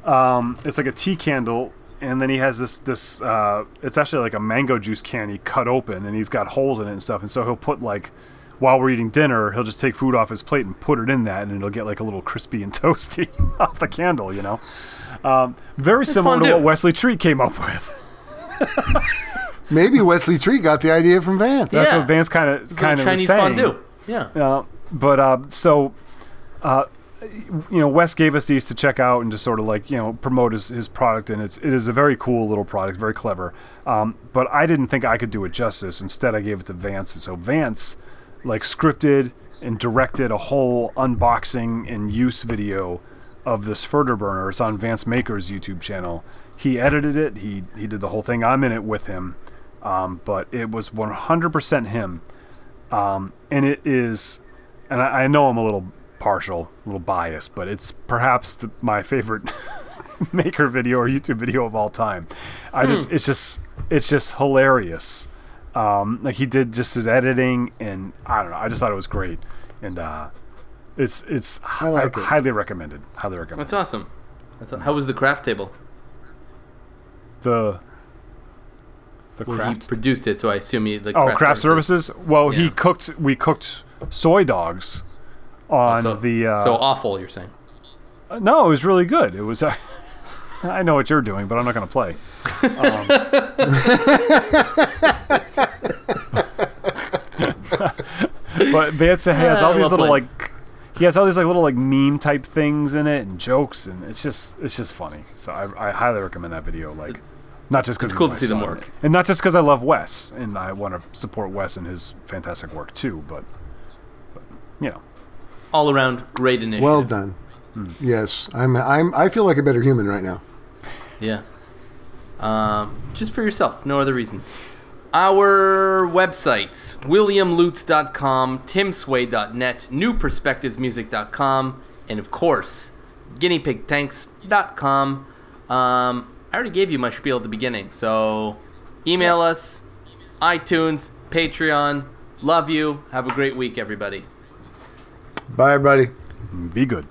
S3: Um, it's like a tea candle, and then he has this this. Uh, it's actually like a mango juice can he cut open, and he's got holes in it and stuff. And so he'll put like, while we're eating dinner, he'll just take food off his plate and put it in that, and it'll get like a little crispy and toasty off the candle. You know, um, very similar to what Wesley Treat came up with.
S4: Maybe Wesley Treat got the idea from Vance.
S3: That's
S2: Yeah.
S3: what Vance kind of
S2: It's
S3: kind
S2: like
S3: of
S2: Chinese
S3: saying.
S2: fondue. Yeah.
S3: Uh, but uh, so, uh, you know, Wes gave us these to check out and to sort of like you know promote his, his product, and it's it is a very cool little product, very clever. Um, but I didn't think I could do it justice. Instead, I gave it to Vance. and So Vance, like, scripted and directed a whole unboxing and use video of this Furter burner. It's on Vance Maker's YouTube channel. He edited it. He he did the whole thing. I'm in it with him. Um, but it was 100% him um, and it is, and I, I know I'm a little partial, a little biased, but it's perhaps the, my favorite maker video or YouTube video of all time. I just, it's just, it's just hilarious. Um, like he did just his editing, and I don't know. I just thought it was great, and uh, it's it's
S4: I like it.
S3: highly recommended. Highly recommended.
S2: That's awesome. That's how was the craft table?
S3: the The
S2: Well, he
S3: craft.
S2: produced it, so I assume he. The
S3: oh, craft services. Well, he cooked. We cooked soy dogs on
S2: So,
S3: the. Uh,
S2: so awful, you're saying?
S3: no, it was really good. It was. I know what you're doing, but I'm not going to play. Um, but Vance has all these little
S2: played.
S3: like. He has all these like little like meme type things in it and jokes and it's just it's just funny. So I, I highly recommend that video. Like, not just because
S2: It's cool to see them work.
S3: and not just because I love Wes and I want to support Wes and his fantastic work too. But, but you know,
S2: All around great initiative.
S4: Well done. Yes, I'm. I'm. I feel like a better human right now.
S2: Yeah. Um, just for yourself, no other reason. Our websites williamlutz.com, timsway.net, newperspectivesmusic.com, and of course, guineapigtanks.com. Um, I already gave you my spiel at the beginning, so email us, iTunes, Patreon. Love you. Have a great week, everybody.
S4: Bye, everybody.
S3: be good.